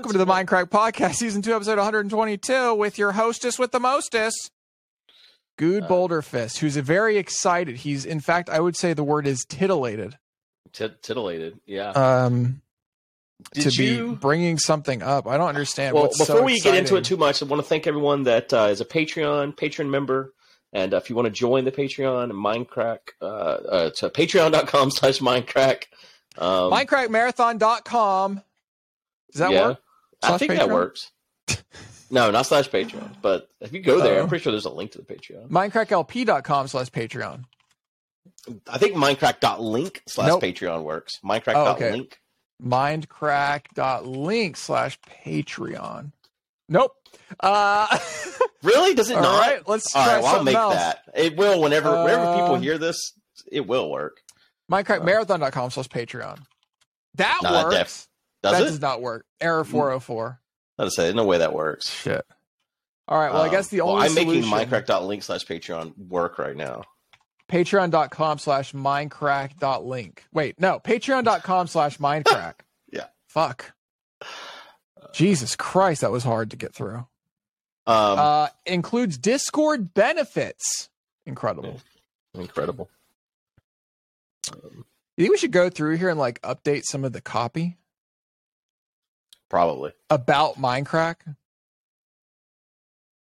Welcome to the Mindcrack Podcast, Season 2, Episode 122, with your hostess with the mostest, Guude Uh, Boulderfist, who's very excited. He's, in fact, I would say the word is titillated Tit- titillated. Yeah. um, Did to you? be bringing something up. I don't understand. well, before so we get into it too much, I want to thank everyone that uh, is a Patreon patron member. And uh, if you want to join the Patreon, Minecraft, uh, uh, to patreon.com slash Minecraft. Um, MindcrackMarathon.com. Does that yeah, work? I think that works. no, not slash Patreon. But if you go there, Uh-oh. I'm pretty sure there's a link to the Patreon. MindcrackLP.com slash Patreon. I think Mindcrack.link slash Nope. Patreon works. Minecraft.link. Mindcrack.link slash Patreon. Nope. Uh, Really? Does it all not? right, let's All try right, well, I'll make else. that. It will whenever whenever people Uh, hear this, it will work. MindcrackMarathon.com slash Patreon. That No, that works. def- Does that it? does not work. Error 404. I was say no way that works. Shit. All right. Well, I Um, guess the well, only I'm making solution, Mindcrack.link slash Patreon work right now. patreon.com slash mindcrack.link. Wait, no, patreon.com slash minecraft. Yeah. Fuck. Jesus Christ, that was hard to get through. Um, uh, includes Discord benefits. Incredible. incredible. Um, You think we should go through here and like update some of the copy probably. about Mindcrack?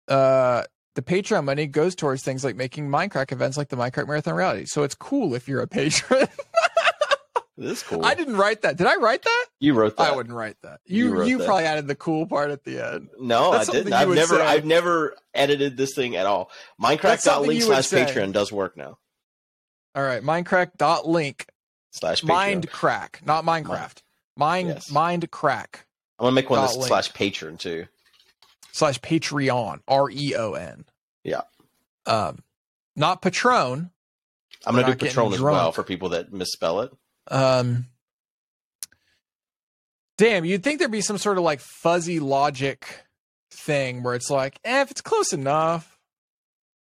Uh, the Patreon money goes towards things like making Mindcrack events like the Mindcrack Marathon reality. So it's cool if you're a patron. This is cool. I didn't write that. Did I write that? You wrote that. I wouldn't write that. You You you, that. probably added the cool part at the end. No, That's I didn't. I've never. say. I've never edited this thing at all. Mindcrack.link slash. Patreon does work now. All right, Mindcrack.link Slash mind crack, not Minecraft. Mind Yes. mind crack I'm gonna make one that's slash Patreon too. slash Patreon R E O N. Yeah. Um, not Patron. I'm gonna do Patron as drunk. well for people that misspell it. Um, damn, you'd think there'd be some sort of like fuzzy logic thing where it's like, eh, if it's close enough,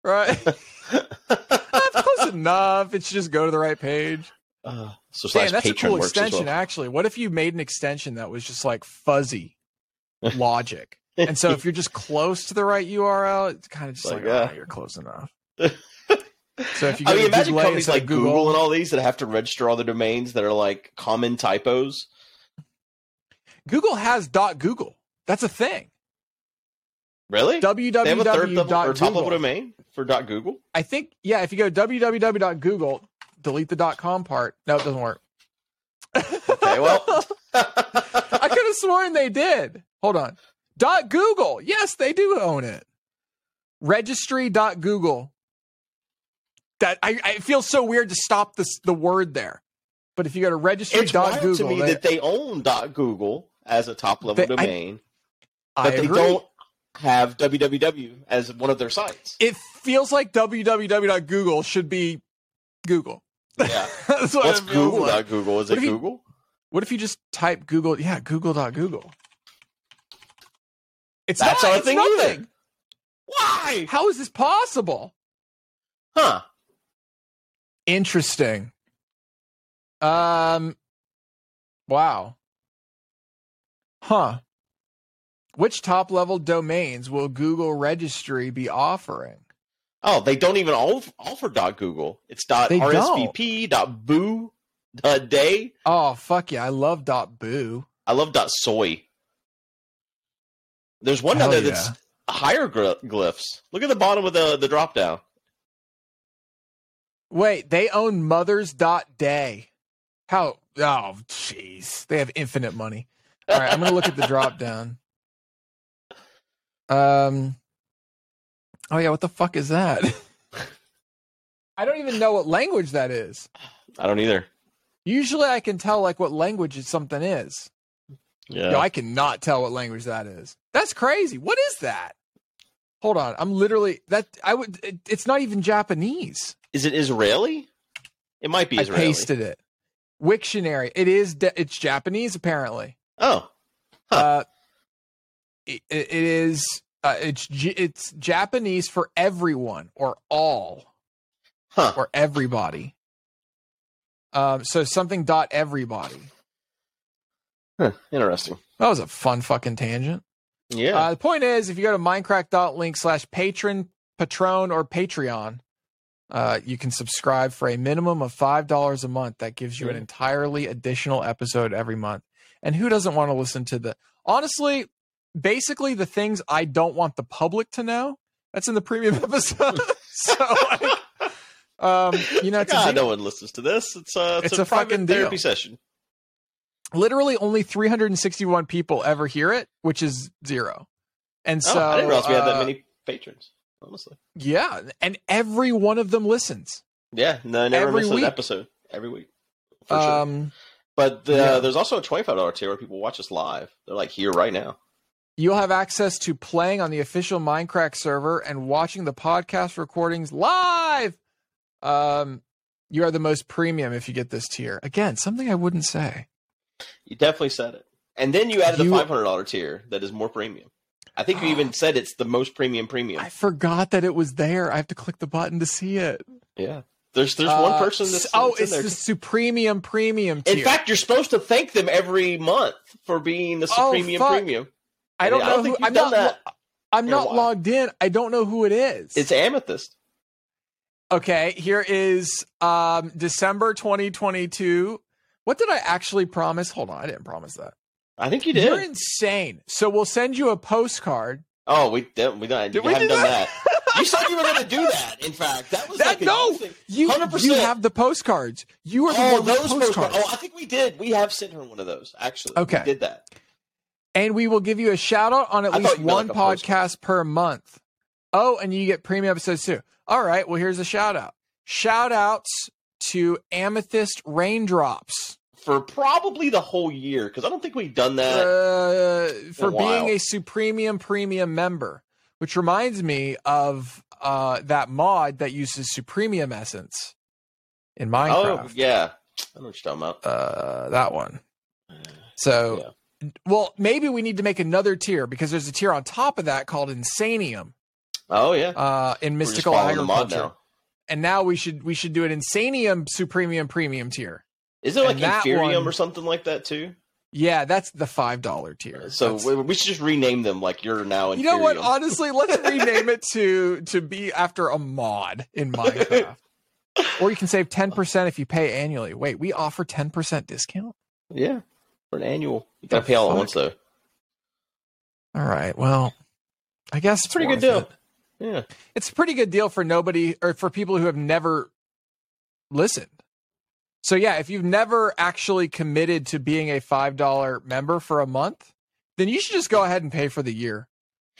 right? if it's close enough, it should just go to the right page. Uh, so Damn, that's a cool extension, well. actually. What if you made an extension that was just like fuzzy logic? and so if you're just close to the right URL, it's kind of just Like, like, yeah. Uh, oh, you're close enough. So if you go I mean, imagine companies like Google, Google and all these that have to register all the domains that are like common typos. Google has dot Google. That's a thing. Really? They have a third level or top level domain for dot .google. I think yeah. If you go www.google, delete the dot .com part. No, it doesn't work. Okay, well, I could have sworn they did. Hold on. Dot Google. Yes, they do own it. Registry dot Google. That I, I feel so weird to stop this the word there. But if you go to registry it's dot wild Google, to me they- that they own dot .google as a top level They- domain, I but they agree. don't have www as one of their sites. It feels like www.google should be Google. Yeah. That's what What's Google? like. Google? Is What it you- Google? What if you just type Google? Yeah, Google.google. It's That's not, not it's thing nothing. either. Why? How is this possible? Huh? Interesting. Um wow. Huh. Which top level domains will Google registry be offering? Oh, they don't even offer, offer .google. It's dot They .rsvp, dot .boo, dot .day. Oh fuck yeah, I love dot boo. I love dot .soy. There's one down Hell there that's hieroglyphs. Look at the bottom of the the drop down. Wait, they own mothers dot day. How oh jeez. They have infinite money. All right, I'm gonna look at the drop down. Um Oh yeah, what the fuck is that? I don't even know what language that is. I don't either. Usually I can tell like what language something is. Yeah. Yo, I cannot tell what language that is. That's crazy. What is that? Hold on. I'm literally that I would it, it's not even Japanese. Is it Israeli? It might be I pasted it. Wiktionary. It is it's Japanese apparently. Oh, Huh. Uh it, it is uh, it's it's Japanese for everyone or all huh. or everybody. Um so something dot everybody. Huh, interesting. That was a fun fucking tangent. Yeah. Uh, the point is, if you go to mindcrack.link slash patron, patron, or Patreon, uh, you can subscribe for a minimum of $5 a month. That gives you an Mhm. entirely additional episode every month. And who doesn't want to listen to the, honestly, basically the things I don't want the public to know, that's in the premium episode. so, um, you know, God, deal. no one listens to this. It's, uh, it's, It's a, a fucking deal. therapy session. literally only 361 people ever hear it, which is zero. And so, oh, I didn't realize we had that uh, many patrons. Honestly. Yeah, and every one of them listens. Yeah. No, I never every miss an episode every week. For sure. Um, But the, yeah. there's also a twenty-five dollar tier where people watch us live. They're like here right now. You'll have access to playing on the official Mindcrack server and watching the podcast recordings live. Um, you are the most premium if you get this tier. Again, something I wouldn't say. You definitely said it. And then you added You- the five hundred dollar tier that is more premium. I think you even said it's the most premium premium. I forgot that it was there. I have to click the button to see it. yeah. There's there's one Uh, person that's, oh, that's in it's there. the supremium premium tier. In fact, you're supposed to thank them every month for being the Oh, premium premium. I don't I know don't who. I'm not. lo- I'm not logged in. I don't know who it is. It's amethyst. Okay, here is um December 2022. What did I actually promise? Hold on, I didn't promise that. I think you did. You're insane. So we'll send you a postcard. oh, we didn't. We done. Did we haven't do done that? that. you said you were going to do that. In fact, that was That- like no! You 100%. you have the postcards. You are the Oh, one those postcards. postcards. Oh, I think we did. We have sent her one of those. Actually, Okay. we did that. And we will give you a shout out on at I least thought you meant one like podcast per month. Oh, and you get premium episodes too. All right, well here's a shout out. Shout outs to Amethyst Raindrops. for probably the whole year because I don't think we've done that. uh, for a being a Supremium Premium member, which reminds me of uh, that mod that uses Supremium Essence in Minecraft. oh yeah, I know what you're talking about. Uh, that one. So, well, maybe we need to make another tier because there's a tier on top of that called Insanium Oh yeah, uh, in Mystical following the mod Agriculture. now. And now we should we should do an Insanium Supremium Premium tier. Is it like And Inferium one- or something like that too? Yeah, that's the five dollar tier. So That's- we, should just rename them like you're now. You know what? Honestly, let's rename it to to be after a mod in Minecraft. or you can save ten percent if you pay annually. Wait, we offer ten percent discount. Yeah, for an annual. You gotta The pay all at once though. All right. Well, I guess it's Pretty good deal. it. Yeah. It's a pretty good deal for nobody or for people who have never listened. So yeah, if you've never actually committed to being a five dollar member for a month, then you should just go ahead and pay for the year.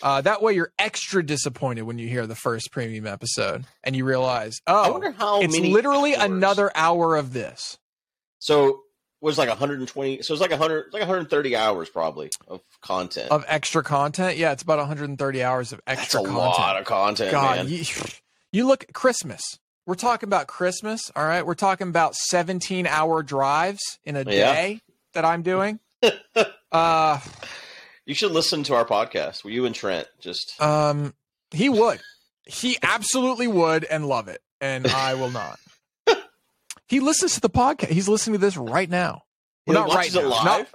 Uh, that way, you're extra disappointed when you hear the first premium episode and you realize, I oh, wonder how it's many. literally hours. another hour of this. So was like 120. So it's like 100, like 130 hours probably of content. of extra content. Yeah, it's about 130 hours of That's extra a content. lot of content, God, man. you, you look at Christmas. We're talking about Christmas, all right? We're talking about 17 hour drives in a Yeah. day that I'm doing. uh You should listen to our podcast. Were you and Trent just. um he would. He absolutely would and love it. And I will not. he listens to the podcast. He's listening to this right now. Well, not right now. Not-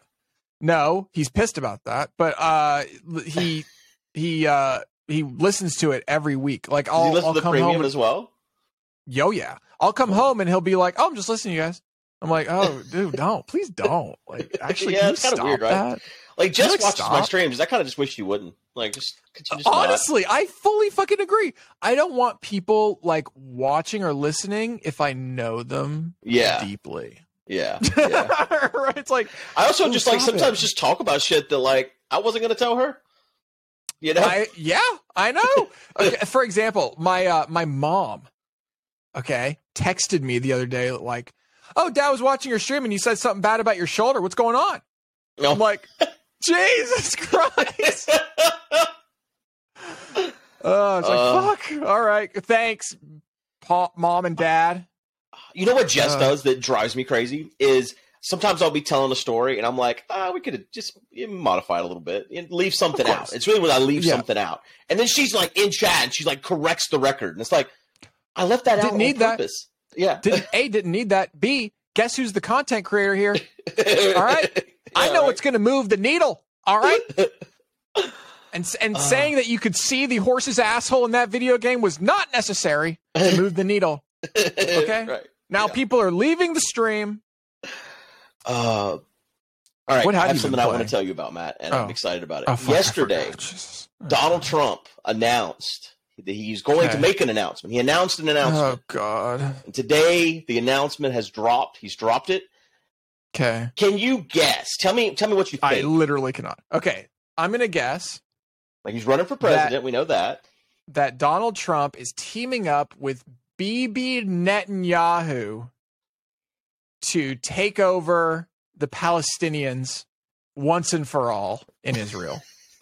no, he's pissed about that. But uh he he uh he listens to it every week. Like I'll, I'll to the come premium home and, as well? yo yeah i'll come home and he'll be like oh i'm just listening to you guys i'm like oh dude don't please don't like actually Yeah, it's kinda stop weird, right? Like, just like, watches my streams. I kind of just wish you wouldn't. Like, just could you just not? honestly i fully fucking agree i don't want people like watching or listening if i know them Yeah, deeply yeah, yeah. right it's like I also Oh, just like stop it. sometimes just talk about shit that like I wasn't gonna tell her. You know? I yeah, I know. Okay, for example, my uh my mom, okay, texted me the other day like, "Oh, Dad was watching your stream and you said something bad about your shoulder. What's going on?" No. I'm like, "Jesus Christ!" oh, it's like, Uh. "Fuck." All right, thanks, pa- mom and dad. You know what Jess Uh. does that drives me crazy is sometimes I'll be telling a story and I'm like, ah, we could have just modified it a little bit and leave something out. It's really when I leave Yeah. something out. And then she's like in chat and she's like corrects the record. And it's like, I left that out Didn't on need that. purpose. Yeah. Didn't a didn't need that. B guess who's the content creator here? All right. I know right. what's going to move the needle. All right. And and Uh. saying that you could see the horse's asshole in that video game was not necessary to move the needle. Okay. right. Now Yeah. people are leaving the stream. Uh, all right. What have I have something I want to tell you about, Matt, and I'm Oh. excited about it. Oh, fuck, Yesterday, Donald Trump announced that he's going to make an announcement. He announced an announcement. Oh God. And today, the announcement has dropped. He's dropped it. Okay. Can you guess? Tell me. Tell me what you think. I literally cannot. Okay. I'm gonna guess like he's running for president. we know that. that Donald Trump is teaming up with Bibi Netanyahu to take over the Palestinians once and for all in Israel.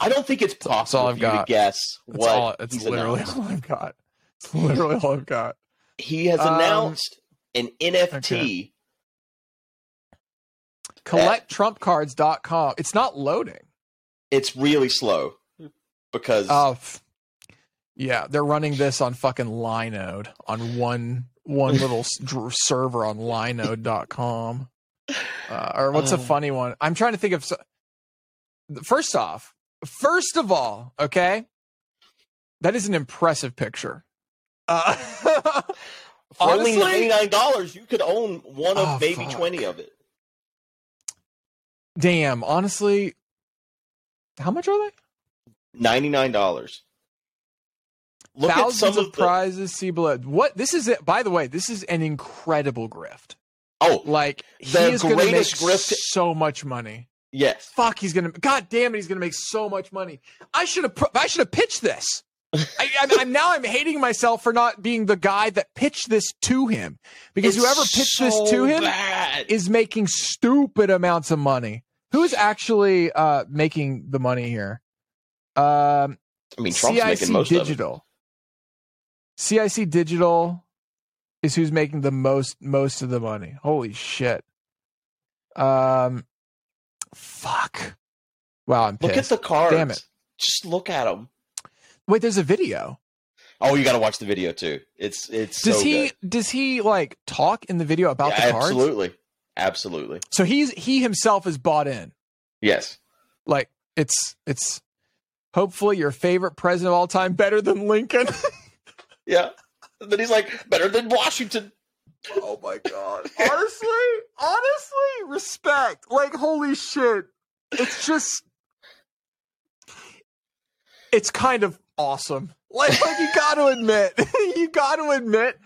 I don't think it's That's all possible I've for you to guess That's what all. It's literally announced. all I've got. It's literally all I've got. He has Um, announced an NFT. okay. CollectTrumpCards.com. It's not loading. It's really slow because Oh, f- yeah, they're running this on fucking Linode on one one little server on Linode.com. Uh, or what's a Oh. funny one? I'm trying to think of. First off, first of all, okay, that is an impressive picture. Uh, for only honestly- ninety nine dollars, you could own one of Oh, maybe fuck. twenty of it. damn, honestly, how much are they? Ninety nine dollars. Look Thousands at some of, of the. prizes. See below. What this is it. By the way, this is an incredible grift. oh Like he The is going to make greatest grift- so much money. yes, Fuck, he's going to. God damn it, he's going to make so much money. I should have. I should have pitched this. I, I'm, I'm now. I'm hating myself for not being the guy that pitched this to him because It's whoever pitched this to him bad. is making stupid amounts of money. Who's actually uh, making the money here? Um, I mean, Trump's CIC making most Digital. CIC Digital is who's making the most most of the money. Holy shit. Um fuck. Wow, I'm it. Look at the cards. Damn it. Just look at them. Wait, there's a video. Oh, you got to watch the video too. It's it's Does so he good. does he like talk in the video about Yeah, the cards? absolutely, absolutely. So he's he himself is bought in. Yes. Like it's it's hopefully your favorite president of all time better than Lincoln. Yeah. And then he's like, better than Washington. Oh my god. Honestly, honestly, respect. Like holy shit. It's just it's kind of awesome. Like, like you got to admit, you got to admit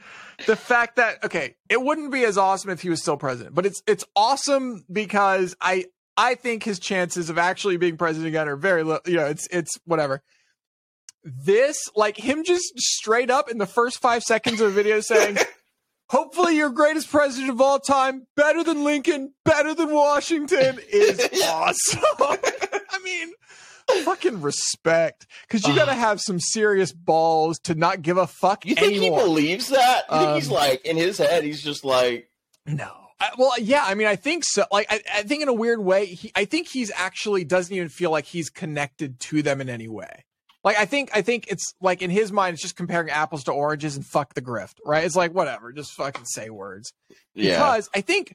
the fact that okay, it wouldn't be as awesome if he was still president, but it's it's awesome because I I think his chances of actually being president again are very low. You know, it's it's whatever. This like him just straight up in the first five seconds of the video saying, "Hopefully, your greatest president of all time, better than Lincoln, better than Washington," is awesome. I mean, fucking respect because you got to have some serious balls to not give a fuck You think anymore. he believes that? You think he's Um, like in his head? He's just like, No. I, well, yeah. I mean, I think so. Like, I, I think in a weird way, he, I think he's actually doesn't even feel like he's connected to them in any way. Like, I think, I think it's like in his mind, it's just comparing apples to oranges and fuck the grift, right? It's like whatever, just fucking say words. yeah, Because I think,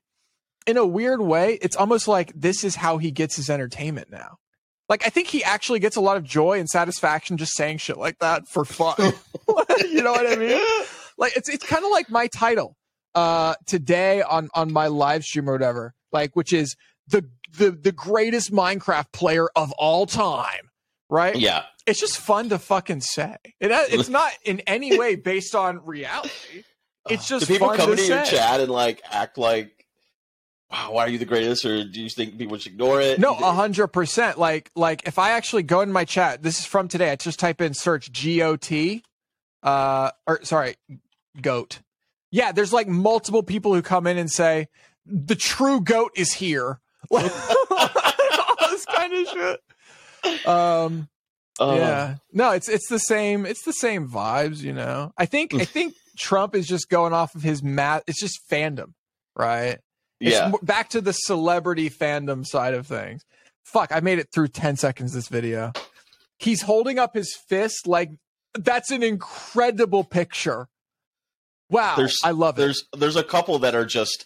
in a weird way, it's almost like this is how he gets his entertainment now. Like, I think he actually gets a lot of joy and satisfaction just saying shit like that for fun. you know what I mean? like it's it's kind of like my title uh today on on my live stream or whatever like which is the the the greatest minecraft player of all time right yeah. it's just fun to fucking say it it's not in any way based on reality it's just Do people fun come to into your say. chat and like act like, "Wow, why are you the greatest?" Or do you think people should ignore it? no a hundred percent like like if i actually go in my chat this is from today i just type in search got uh or sorry goat yeah there's like multiple people who come in and say the true goat is here like all this kind of shit um Uh, yeah no it's it's the same it's the same vibes you know i think i think trump is just going off of his math it's just fandom right it's yeah. back to the celebrity fandom side of things. Fuck, I made it through 10 seconds this video. He's holding up his fist like that's an incredible picture. Wow, There's- I love it. There's there's a couple that are just.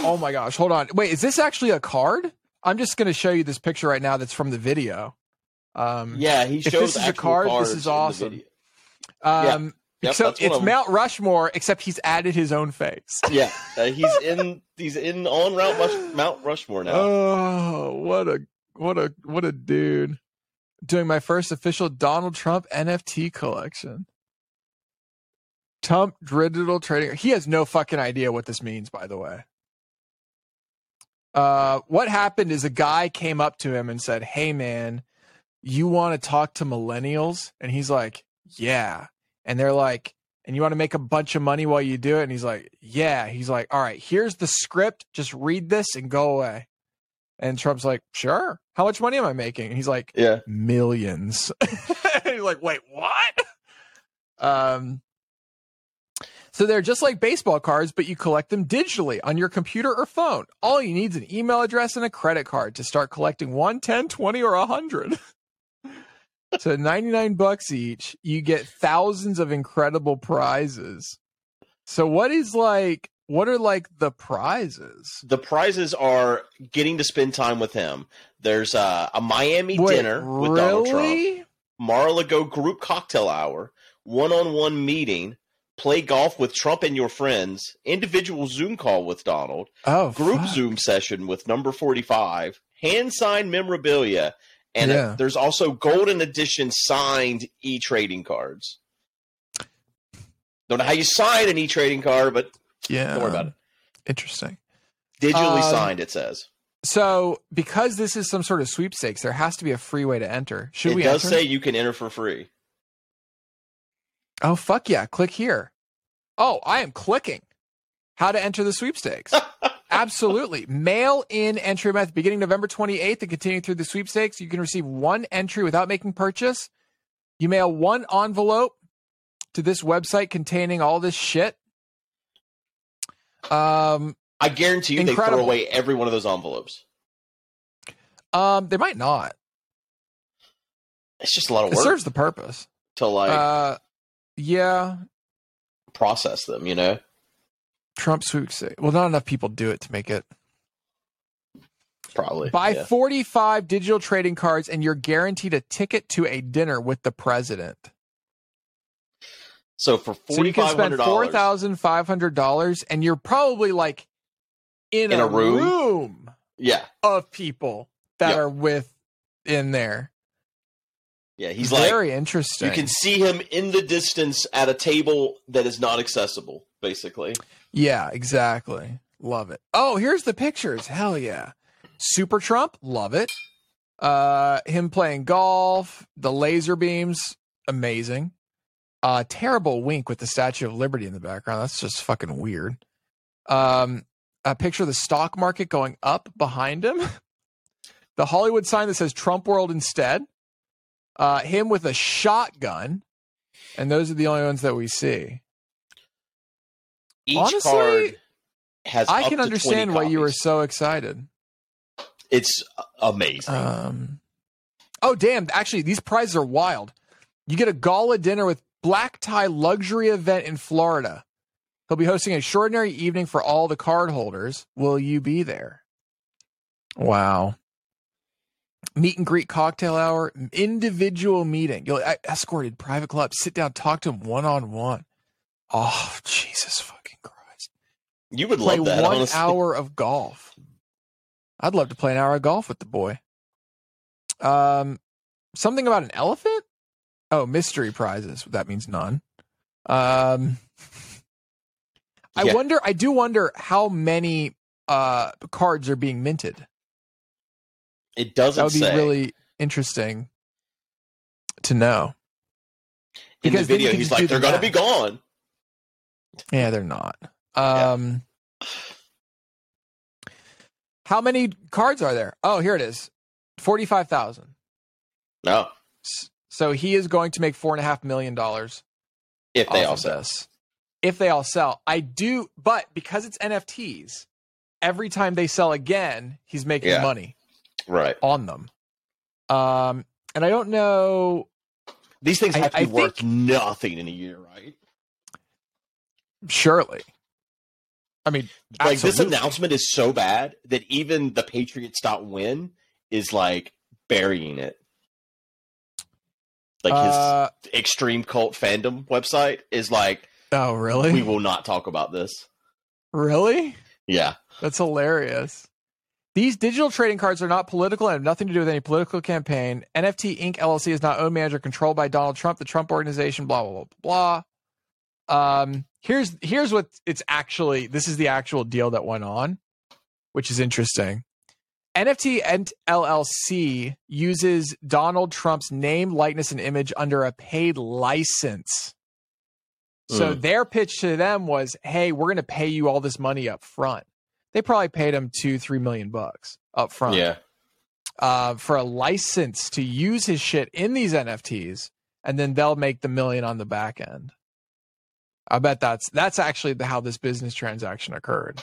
Oh my gosh, hold on. Wait, is this actually a card? I'm just going to show you this picture right now that's from the video. Um, Yeah, he shows If this is a card, this is awesome. um, Yep, so it's. Mount Rushmore, except he's added his own face. Yeah, uh, he's in. He's in on Mount, Rush, Mount Rushmore now. Oh, what a what a what a dude! Doing my first official Donald Trump NFT collection. Trump digital trading. He has no fucking idea what this means, by the way. Uh, what happened is a guy came up to him and said, "Hey, man, you want to talk to millennials?" And he's like, "Yeah." And they're like, "And you want to make a bunch of money while you do it?" And he's like, "Yeah." He's like, "All right, here's the script. Just read this and go away." And Trump's like, "Sure. How much money am I making?" And he's like, yeah, millions. He's like, wait, what? Um, so they're just like baseball cards, but you collect them digitally on your computer or phone. All you need is an email address and a credit card to start collecting one, 10, 20, or 100. so 99 bucks each, you get thousands of incredible prizes. So what is like, what are like the prizes? the prizes are getting to spend time with him. There's uh, a Miami Wait, dinner with Donald Trump, really? Mar-a-Lago group cocktail hour, one-on-one meeting, play golf with Trump and your friends, individual Zoom call with Donald, Oh, group fuck. Zoom session with number 45, hand signed memorabilia, and uh, Yeah. there's also golden edition signed e trading cards. Don't know how you sign an e trading card, but Yeah. don't worry about it. Interesting. Digitally Um, signed, it says. So, because this is some sort of sweepstakes, there has to be a free way to enter. Should It we does enter? say you can enter for free. Oh, fuck yeah. Click here. Oh, I am clicking. How to enter the sweepstakes. Absolutely. Mail in entry method beginning November 28th and continuing through the sweepstakes. You can receive one entry without making purchase. You mail one envelope to this website containing all this shit. Um, I guarantee you they throw away every one of those envelopes. um, they might not. It's just a lot of It work serves the purpose. to like Uh, yeah, process them, you know? Trump sweepstakes. Well, not enough people do it to make it. Probably. Buy yeah. 45 digital trading cards and you're guaranteed a ticket to a dinner with the president. So for So you can spend $4,500. $4,500 and you're probably like in, In a, a room? room yeah. of people that Yep. are with in there. Yeah. He's like, Very interesting. you can see him in the distance at a table that is not accessible, basically. Yeah, exactly. Love it. Oh, here's the pictures. Hell yeah. Super Trump, love it. Uh him playing golf, the laser beams, amazing. Uh terrible wink with the Statue of Liberty in the background. That's just fucking weird. Um a picture of the stock market going up behind him. the Hollywood sign that says Trump World instead. Uh him with a shotgun. And those are the only ones that we see. Each Honestly, card has I can understand 20 why you were so excited. It's amazing. Um, oh, damn. Actually, these prizes are wild. You get a gala dinner with Black Tie Luxury event in Florida. He'll be hosting an extraordinary evening for all the card holders. Will you be there? Wow. Meet and greet cocktail hour, individual meeting. You'll e- escorted private club, sit down, talk to him one on one. Oh, Jesus fucking Christ. you would Play love that, one honestly. hour of golf. I'd love to play an hour of golf with the boy. Um, something about an elephant? Oh, mystery prizes. That means none. Um, I Yeah. wonder. I do wonder how many uh cards are being minted. It doesn't That would be say. really interesting to know. in the because video, he's like, they're going to be gone. Yeah, they're not. Yeah. Um, how many cards are there? Oh, here it is, forty-five thousand. No, So he is going to make four and a half million dollars if they all sell. this. If they all sell, I do, but because it's NFTs, every time they sell again, he's making Yeah. money Right. on them. Um, and I don't know. These things I- have to I be worth think- nothing in a year, right? Surely, I mean, like this announcement is so bad that even the Patriots dot win is like burying it. Like his Uh, extreme cult fandom website is like, oh, really? we will not talk about this. really? Yeah. That's hilarious. These digital trading cards are not political and have nothing to do with any political campaign. NFT Inc. LLC is not owned, managed, or controlled by Donald Trump, the Trump organization, blah, blah, blah, blah. Um, here's here's what it's actually this is the actual deal that went on, which is interesting. NFT and LLC uses Donald Trump's name, likeness, and image under a paid license. So Mm. their pitch to them was, "Hey, we're going to pay you all this money up front." They probably paid him two, three million bucks up front Yeah. uh, for a license to use his shit in these NFTs, and then they'll make the million on the back end. I bet that's that's actually the, how this business transaction occurred.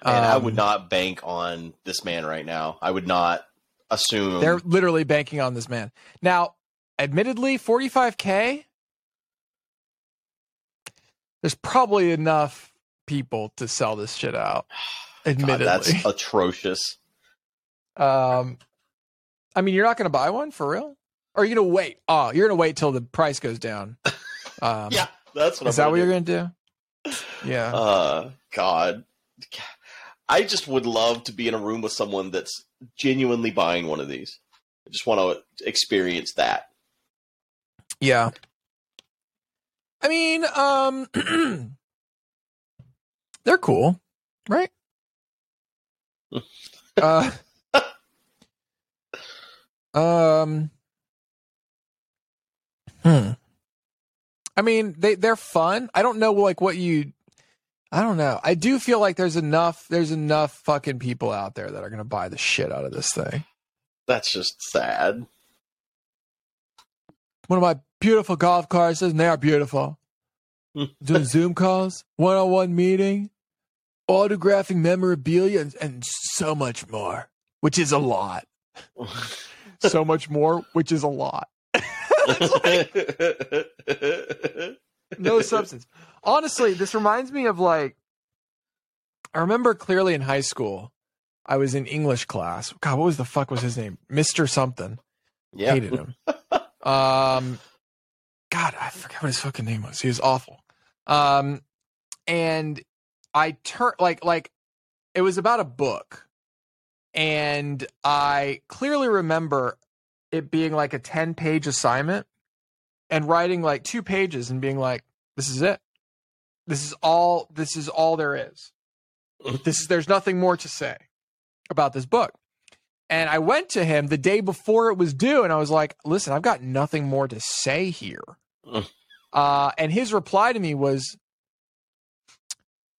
And I would Um, not bank on this man right now. I would not assume. They're literally banking on this man. Now, admittedly, 45k. There's probably enough people to sell this shit out. God, Admittedly, that's atrocious. um, I mean, you're not going to buy one for real, or are you going to wait? Oh, you're going to wait till the price goes down. Um, Yeah, that's what is I'm that what gonna you're going to do? Yeah. Uh, God. I just would love to be in a room with someone that's genuinely buying one of these. I just want to experience that. Yeah. I mean, um they're cool, right? uh um Hmm. I mean, they they're fun. I don't know like what you I don't know. I do feel like there's enough there's enough fucking people out there that are going to buy the shit out of this thing. That's just sad. one of my beautiful golf carts, and they are beautiful. Doing Zoom calls, one on one meeting, autographing memorabilia, and, and so much more, which is a lot. So much more, which is a lot. no substance. Honestly, this reminds me of like, I remember clearly in high school, I was in English class. God, what was the fuck was his name? Mr. Something. yeah. hated him. um, God, I forget what his fucking name was. He was awful. Um, and I turned like like it was about a book, and I clearly remember it being like a ten page assignment, and writing like two pages and being like, "This is it. This is all. This is all there is. This is. There's nothing more to say about this book." And I went to him the day before it was due, and I was like, "Listen, I've got nothing more to say here." Uh, and his reply to me was,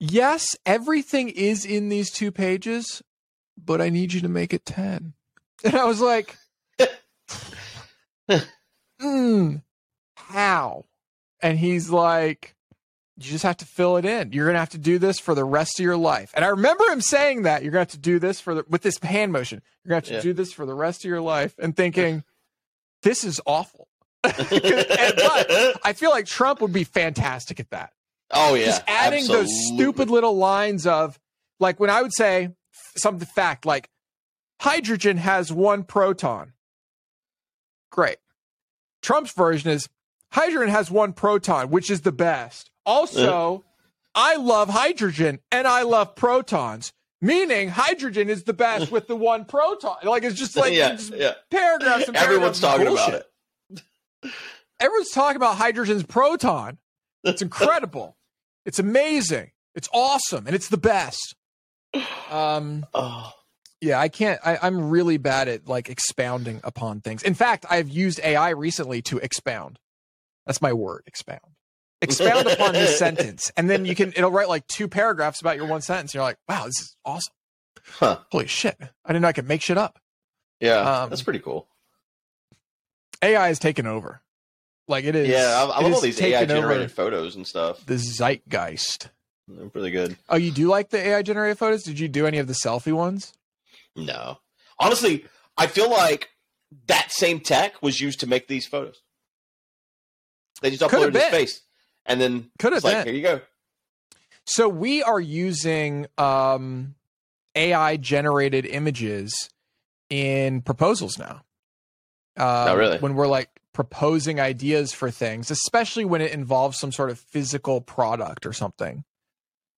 "Yes, everything is in these two pages, but I need you to make it 10. And I was like, mm, "How?" And he's like, "You just have to fill it in. You're gonna have to do this for the rest of your life." And I remember him saying that you're gonna have to do this for the with this hand motion. You're gonna have to Yeah. do this for the rest of your life, and thinking, "This is awful." And- but I feel like Trump would be fantastic at that. Oh yeah. Just adding those stupid little lines of like when I would say something fact like hydrogen has one proton. Great. Trump's version is hydrogen has one proton, which is the best. Also, uh. I love hydrogen and I love protons, meaning hydrogen is the best with the one proton. Like it's just like yeah, just yeah. paragraphs and Everyone's paragraphs talking about it. everyone's talking about hydrogen's proton. It's incredible. It's amazing. It's awesome, and it's the best. Um, Oh, yeah, I can't. I, I'm really bad at like expounding upon things. In fact, I've used AI recently to expound. That's my word, expound. Expound upon this sentence, and then you can. It'll write like two paragraphs about your one sentence. You're like, wow, this is awesome. Huh. Holy shit! I didn't know I could make shit up. yeah. Um, that's pretty cool. AI is taken over. Like it is. Yeah, I, I love all these AI generated photos and stuff. The zeitgeist. They're pretty good. Oh, you do like the AI generated photos? Did you do any of the selfie ones? No, honestly, I feel like that same tech was used to make these photos. They just uploaded his face, and then Could have like, been. here you go. So we are using um, AI generated images in proposals now. Um, Oh, really? When we're like proposing ideas for things, especially when it involves some sort of physical product or something.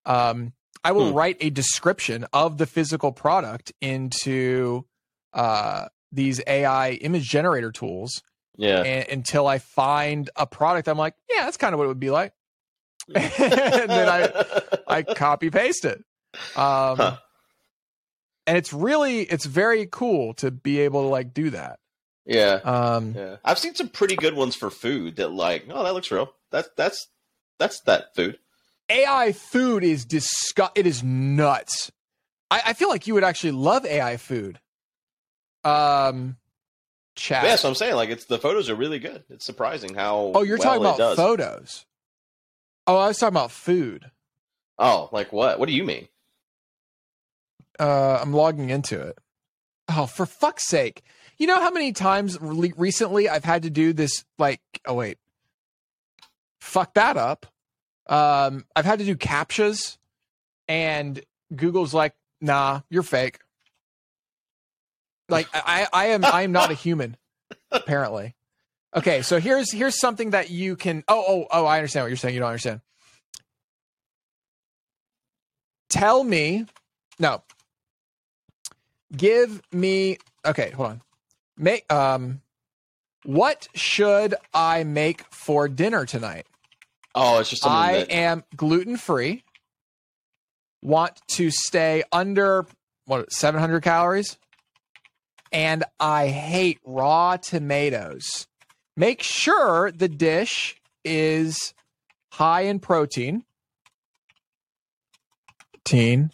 Um, I will Hmm. write a description of the physical product into uh, these AI image generator tools Yeah. and, until I find a product. I'm like, yeah, that's kind of what it would be like. and then I I copy paste it. Um, Huh. And it's really it's very cool to be able to like do that. Yeah. Um, Yeah. I've seen some pretty good ones for food that like, oh, that looks real. That's that's that's that food. AI food is disgust. It is nuts. I, I feel like you would actually love AI food. Um, chat. Yeah, so I'm saying like it's the photos are really good. It's surprising how oh, you're well talking about does. photos. Oh, I was talking about food. Oh, like what? What do you mean? Uh, I'm logging into it. Oh, for fuck's sake! You know how many times re- recently I've had to do this? Like, oh wait, fuck that up. Um, I've had to do captchas, and Google's like, "Nah, you're fake." Like, I, I am, I am not a human, apparently. Okay, so here's here's something that you can. Oh, oh, oh! I understand what you're saying. You don't understand. Tell me, no. Give me. Okay, hold on. Make um. What should I make for dinner tonight? Oh, it's just I that am gluten free. Want to stay under what 700 calories, and I hate raw tomatoes. Make sure the dish is high in protein. Teen,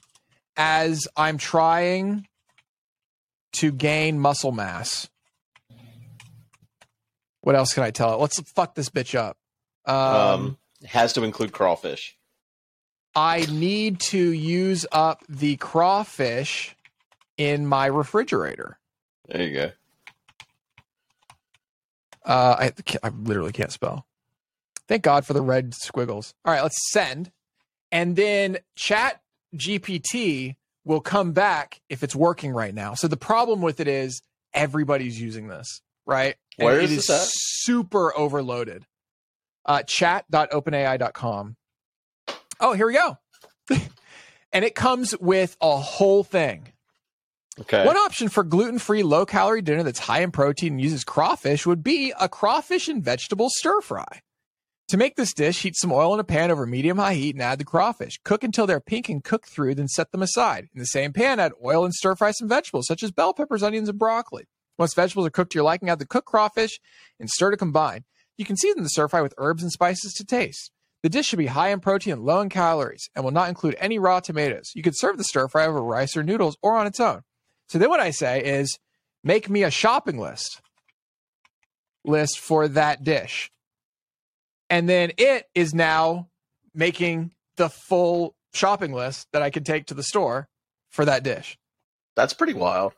as I'm trying to gain muscle mass. What else can I tell it? Let's fuck this bitch up. um, has to include crawfish. I need to use up the crawfish in my refrigerator. There you go. Uh, I I literally can't spell. Thank God for the red squiggles. All right, let's send, and then Chat GPT will come back if it's working right now. So the problem with it is everybody's using this, right? And Where it is at? super overloaded. Uh, chat.openai.com. Oh, here we go. and it comes with a whole thing. Okay. One option for gluten free, low calorie dinner that's high in protein and uses crawfish would be a crawfish and vegetable stir fry. To make this dish, heat some oil in a pan over medium high heat and add the crawfish. Cook until they're pink and cook through, then set them aside. In the same pan, add oil and stir fry some vegetables such as bell peppers, onions, and broccoli. Once vegetables are cooked to your liking, add the cooked crawfish and stir to combine. You can season the stir fry with herbs and spices to taste. The dish should be high in protein and low in calories and will not include any raw tomatoes. You could serve the stir fry over rice or noodles or on its own. So then what I say is make me a shopping list list for that dish. And then it is now making the full shopping list that I can take to the store for that dish. That's pretty wild.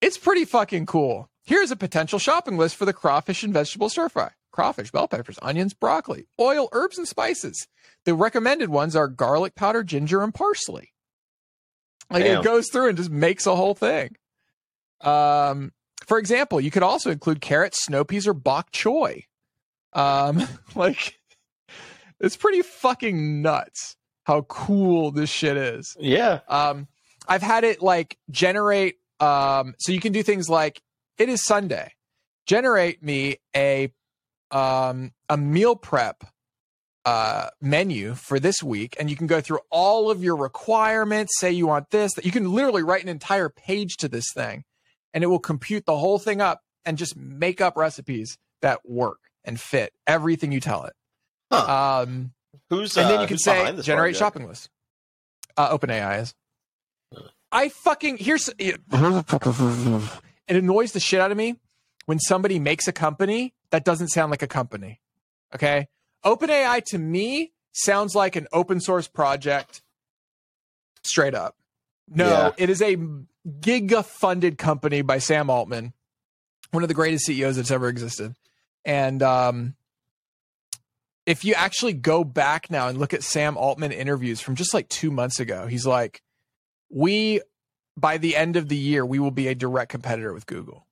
It's pretty fucking cool. Here's a potential shopping list for the crawfish and vegetable stir fry. Crawfish, bell peppers, onions, broccoli, oil, herbs, and spices. The recommended ones are garlic powder, ginger, and parsley. Like Damn. it goes through and just makes a whole thing. Um, for example, you could also include carrots, snow peas, or bok choy. Um, like it's pretty fucking nuts how cool this shit is. Yeah. Um, I've had it like generate. Um, so you can do things like it is Sunday. Generate me a um a meal prep uh menu for this week, and you can go through all of your requirements. Say you want this. That you can literally write an entire page to this thing, and it will compute the whole thing up and just make up recipes that work and fit everything you tell it. Huh. Um, Who's and then uh, you can say generate project? shopping list. Uh, OpenAI is. I fucking here's it annoys the shit out of me when somebody makes a company that doesn't sound like a company. Okay, OpenAI to me sounds like an open source project. Straight up, no, Yeah. it is a giga funded company by Sam Altman, one of the greatest CEOs that's ever existed, and um, if you actually go back now and look at Sam Altman interviews from just like two months ago, he's like, we, by the end of the year, we will be a direct competitor with Google.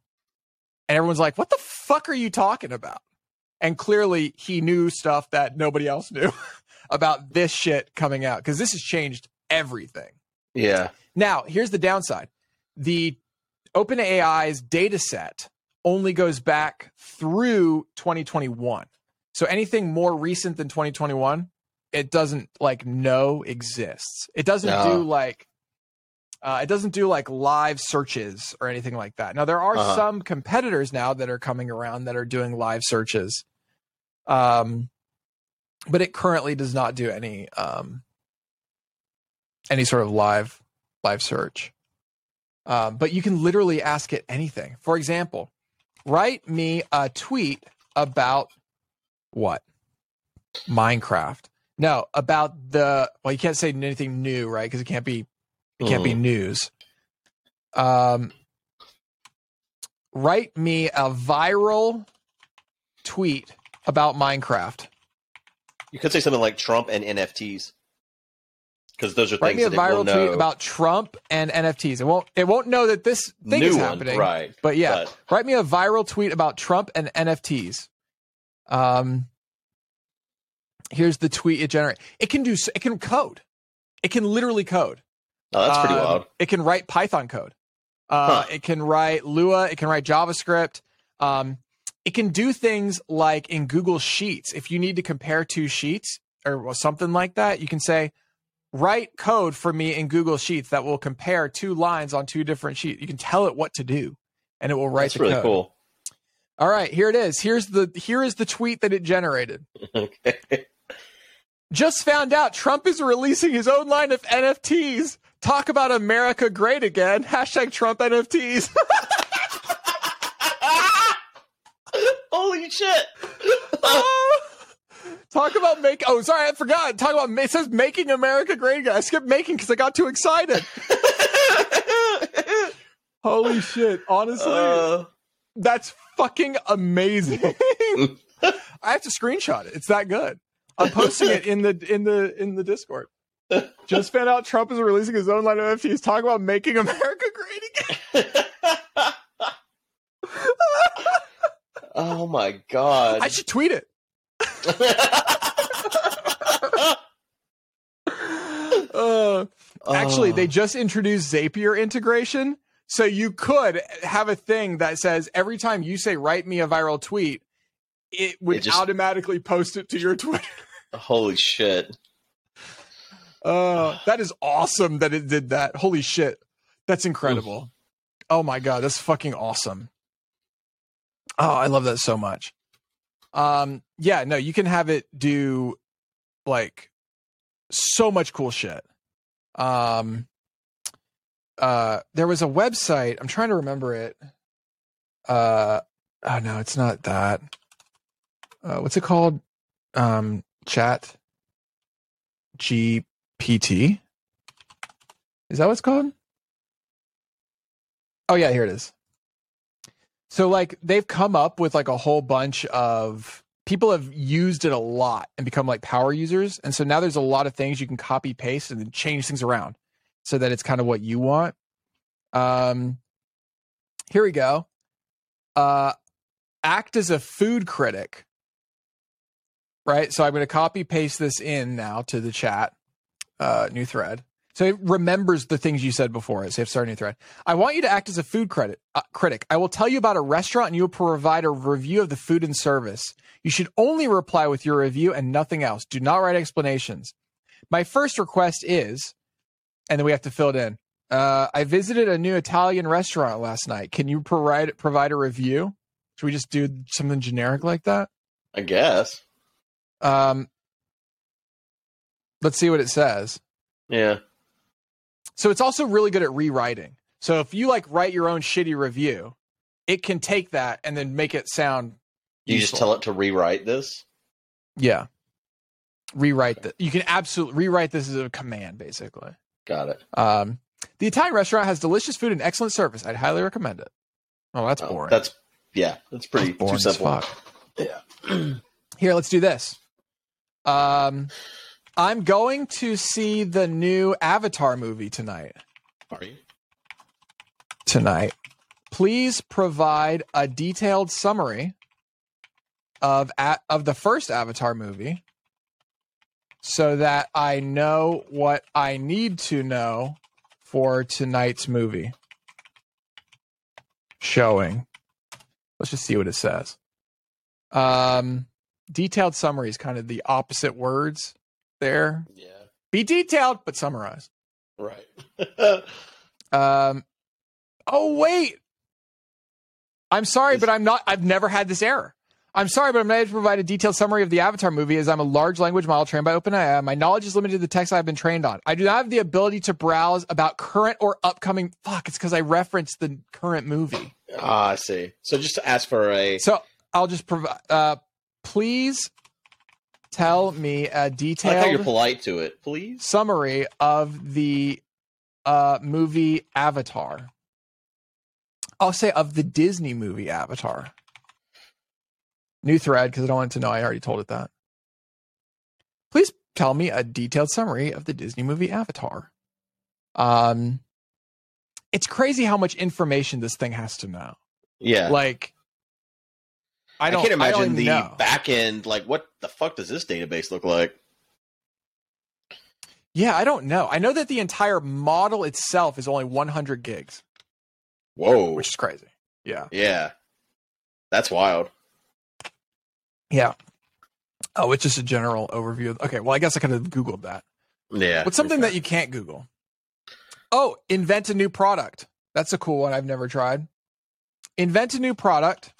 And everyone's like, what the fuck are you talking about? And clearly he knew stuff that nobody else knew about this shit coming out because this has changed everything. Yeah. Now, here's the downside the OpenAI's data set only goes back through 2021. So anything more recent than 2021, it doesn't like know exists. It doesn't No. do like uh, it doesn't do like live searches or anything like that. Now there are Uh-huh. some competitors now that are coming around that are doing live searches. Um but it currently does not do any um any sort of live live search. Um, but you can literally ask it anything. For example, write me a tweet about what? Minecraft. No, about the well, you can't say anything new, right? Because it can't be it can't be Mhm. news. Um, write me a viral tweet about Minecraft. You could say something like Trump and NFTs. Because those are Write things me a viral tweet know. about Trump and NFTs. It won't. It won't know that this thing new is one, happening. right? But yeah, But write me a viral tweet about Trump and NFTs. Um, here's the tweet it generates. It can do. It can code. It can literally code. Oh, that's pretty Um, wild. It can write Python code. Uh, Huh. It can write Lua. It can write JavaScript. Um, it can do things like in Google Sheets. If you need to compare two sheets or something like that, you can say, write code for me in Google Sheets that will compare two lines on two different sheets. You can tell it what to do, and it will write That's the really code. cool. All right, here it is. Here's the here is the tweet that it generated. okay. Just found out Trump is releasing his own line of NFTs. Talk about America great again. Hashtag Trump NFTs. Holy shit! Talk about make. Oh, sorry, I forgot. Talk about. It says making America great again. I skipped making because I got too excited. Holy shit! Honestly, Uh, that's fucking amazing. I have to screenshot it. It's that good. I'm posting it in the in the in the Discord. Just found out Trump is releasing his own line of NFTs. Talk about making America great again. oh my god! I should tweet it. Uh, actually, they just introduced Zapier integration. So you could have a thing that says every time you say write me a viral tweet, it would It just- automatically post it to your Twitter. Holy shit! Uh, that is awesome that it did that. Holy shit. That's incredible. Oh my god, that's fucking awesome. Oh, I love that so much. Um yeah, no, you can have it do like so much cool shit. Um uh there was a website, I'm trying to remember it. Uh oh no, it's not that. Uh what's it called? Um chat GPT. Is that what it's called? Oh yeah, here it is. So like they've come up with like a whole bunch of people have used it a lot and become like power users. And so now there's a lot of things you can copy paste and then change things around so that it's kind of what you want. Um here we go. Uh act as a food critic. Right? So I'm going to copy paste this in now to the chat. Uh new thread. So it remembers the things you said before. So if start a new thread. I want you to act as a food credit, uh, critic. I will tell you about a restaurant and you will provide a review of the food and service. You should only reply with your review and nothing else. Do not write explanations. My first request is, and then we have to fill it in. Uh, I visited a new Italian restaurant last night. Can you provide provide a review? Should we just do something generic like that? I guess. Um, let's see what it says. Yeah. So it's also really good at rewriting. So if you like write your own shitty review, it can take that and then make it sound You just tell it to rewrite this. Yeah. Rewrite that. You can absolutely rewrite this as a command, basically. Got it. Um, the Italian restaurant has delicious food and excellent service. I'd highly recommend it. Oh, that's Oh, boring. That's yeah. That's pretty That's boring too simple. Yeah. Here, let's do this. Um, I'm going to see the new Avatar movie tonight. Are you? Tonight. Please provide a detailed summary of of the first Avatar movie so that I know what I need to know for tonight's movie showing. Let's just see what it says. Um, detailed summary is kind of the opposite words there. Yeah. Be detailed, but summarize. Right. Um, oh wait, I'm sorry, but I'm not. I've never had this error. I'm sorry, but I'm not able to provide a detailed summary of the Avatar movie as I'm a large language model trained by OpenAI. My knowledge is limited to the text I've been trained on. I do not have the ability to browse about current or upcoming. Fuck, it's because I referenced the current movie. ah, I see. So just to ask for a So I'll just provide. Uh, please tell me a I like you're polite to it, please. summary of the uh, movie Avatar. I'll say of the Disney movie Avatar. New thread because I don't want it to know I already told it that. Please tell me a detailed summary of the Disney movie Avatar. Um, it's crazy how much information this thing has to know. Yeah. Like, I I, can't I imagine the know. back end. Like, what the fuck does this database look like? Yeah, I don't know. I know that the entire model itself is only 100 gigs, Whoa. which is crazy. Yeah. Yeah. That's wild. Yeah. Oh, it's just a general overview. Okay, well, I guess I could have Googled that. Yeah. What's something that you can't Google? Oh, invent a new product. That's a cool one I've never tried. Invent a new product.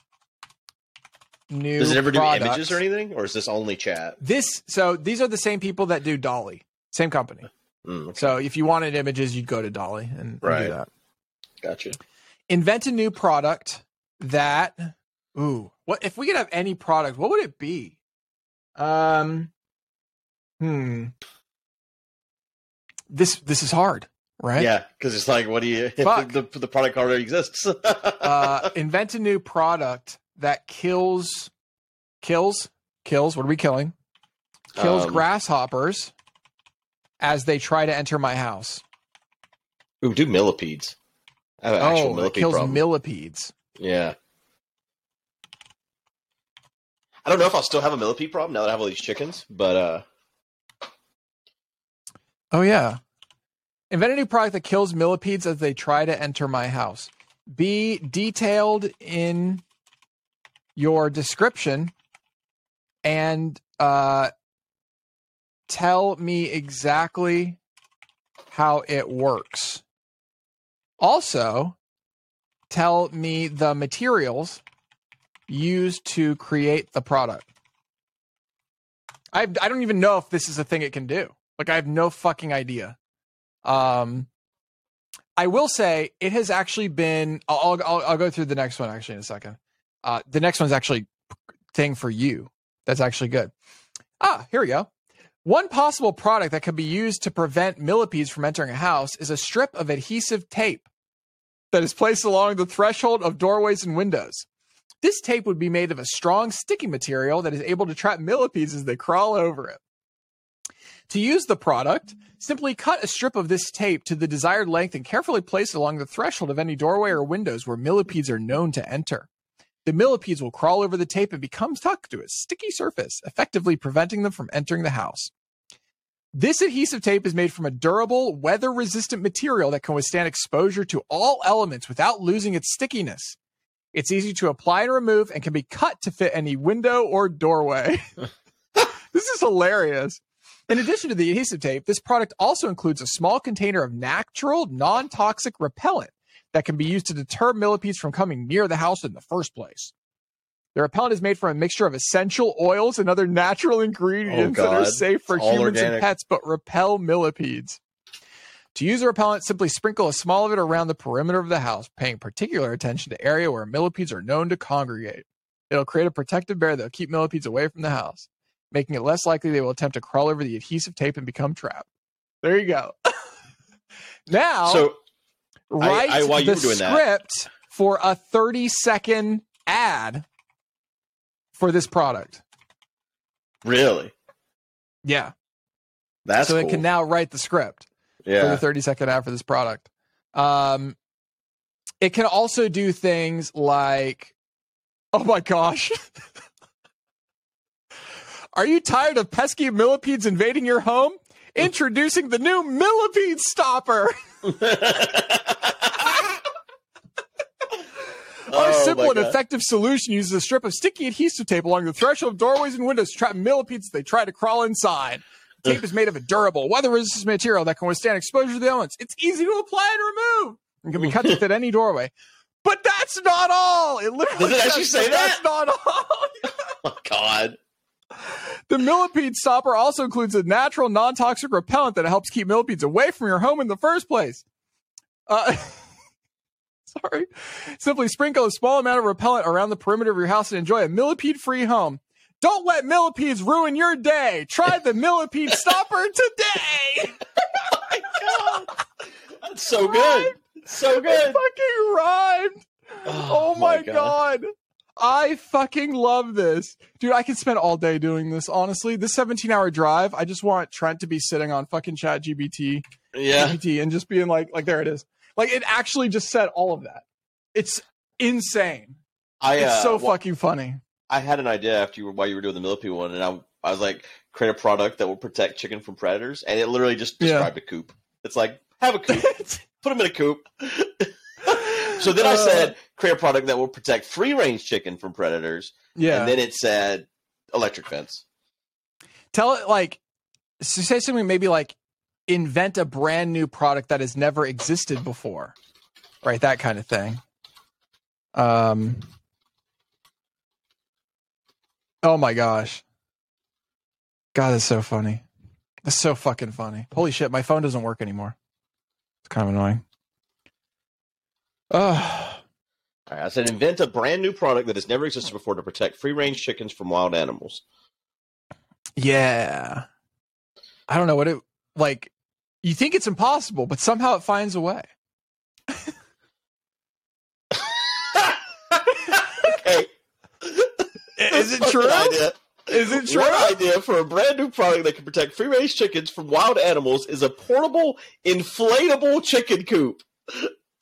New Does it ever do images or anything? Or is this only chat? This so these are the same people that do DALL-E. Same company. Mm, okay. So if you wanted images, you'd go to DALL-E and, and do that. Gotcha. Invent a new product that ooh, what if we could have any product, what would it be? Um hmm. This this is hard, right? Yeah, because it's like, what do you? The, the product already exists. uh, invent a new product that kills, kills, kills. What are we killing? Kills Um, grasshoppers as they try to enter my house. Ooh, do millipedes. I have an actual Oh, it millipede kills problem. millipedes. yeah. I don't know if I'll still have a millipede problem now that I have all these chickens, but uh, Oh yeah. Invent a new product that kills millipedes as they try to enter my house. Be detailed in your description and uh, tell me exactly how it works. Also, tell me the materials used to create the product. I I don't even know if this is a thing it can do. Like I have no fucking idea. Um, I will say it has actually been. I'll I'll, I'll go through the next one actually in a second. Uh, the next one's actually thing for you. That's actually good. Ah, here we go. One possible product that could be used to prevent millipedes from entering a house is a strip of adhesive tape that is placed along the threshold of doorways and windows. This tape would be made of a strong, sticky material that is able to trap millipedes as they crawl over it. To use the product, simply cut a strip of this tape to the desired length and carefully place it along the threshold of any doorway or windows where millipedes are known to enter. The millipedes will crawl over the tape and become stuck to a sticky surface, effectively preventing them from entering the house. This adhesive tape is made from a durable, weather resistant material that can withstand exposure to all elements without losing its stickiness. It's easy to apply and remove and can be cut to fit any window or doorway. this is hilarious. In addition to the adhesive tape, this product also includes a small container of natural, non toxic repellent that can be used to deter millipedes from coming near the house in the first place. The repellent is made from a mixture of essential oils and other natural ingredients that are safe for all humans and pets but repel millipedes. To use a repellent, simply sprinkle a small of it around the perimeter of the house, paying particular attention to area where millipedes are known to congregate. It'll create a protective barrier that'll keep millipedes away from the house, making it less likely they will attempt to crawl over the adhesive tape and become trapped. There you go. now, so write I- you the were doing that- script for a 30 second ad for this product. really, Yeah. That's so cool. it can now write the script for the 30 second ad for this product. Um, it can also do things like, oh my gosh. Are you tired of pesky millipedes invading your home? Introducing the new millipede stopper. Our Oh, simple and God. effective solution uses a strip of sticky adhesive tape along the threshold of doorways and windows to trap millipedes as they try to crawl inside. Tape is made of a durable, weather-resistant material that can withstand exposure to the elements. It's easy to apply and remove, and can be cut to fit any doorway. But that's not all. It literally Does it actually say That's not all. oh God. The millipede stopper also includes a natural, non-toxic repellent that helps keep millipedes away from your home in the first place. Uh, sorry. Simply sprinkle a small amount of repellent around the perimeter of your house and enjoy a millipede-free home. Don't let millipedes ruin your day. Try the millipede stopper today. That's so good. So It good. fucking rhymed. Oh, my god. I fucking love this. Dude, I could spend all day doing this, honestly. This 17 hour drive, I just want Trent to be sitting on fucking chat GBT, Yeah. GPT and just being like, like, there it is. Like, it actually just said all of that. It's insane. I It's uh, so well, fucking funny. I had an idea after you were while you were doing the millipede one, and I I was like, create a product that will protect chicken from predators, and it literally just Yeah. described a coop. It's like have a coop, put them in a coop. So then I Uh, said, create a product that will protect free range chicken from predators, yeah. and then it said electric fence. Tell it, like, so say something maybe like, invent a brand new product that has never existed before. Right? That kind of thing. Um, oh my gosh. God, that's so funny. That's so fucking funny. Holy shit, my phone doesn't work anymore. It's kind of annoying. Oh, All right, I said, invent a brand new product that has never existed before to protect free range chickens from wild animals. yeah. I don't know what it like. You think it's impossible, but somehow it finds a way. okay. Is it true? Idea. Is it true? One idea for a brand new product that can protect free range chickens from wild animals is a portable, inflatable chicken coop.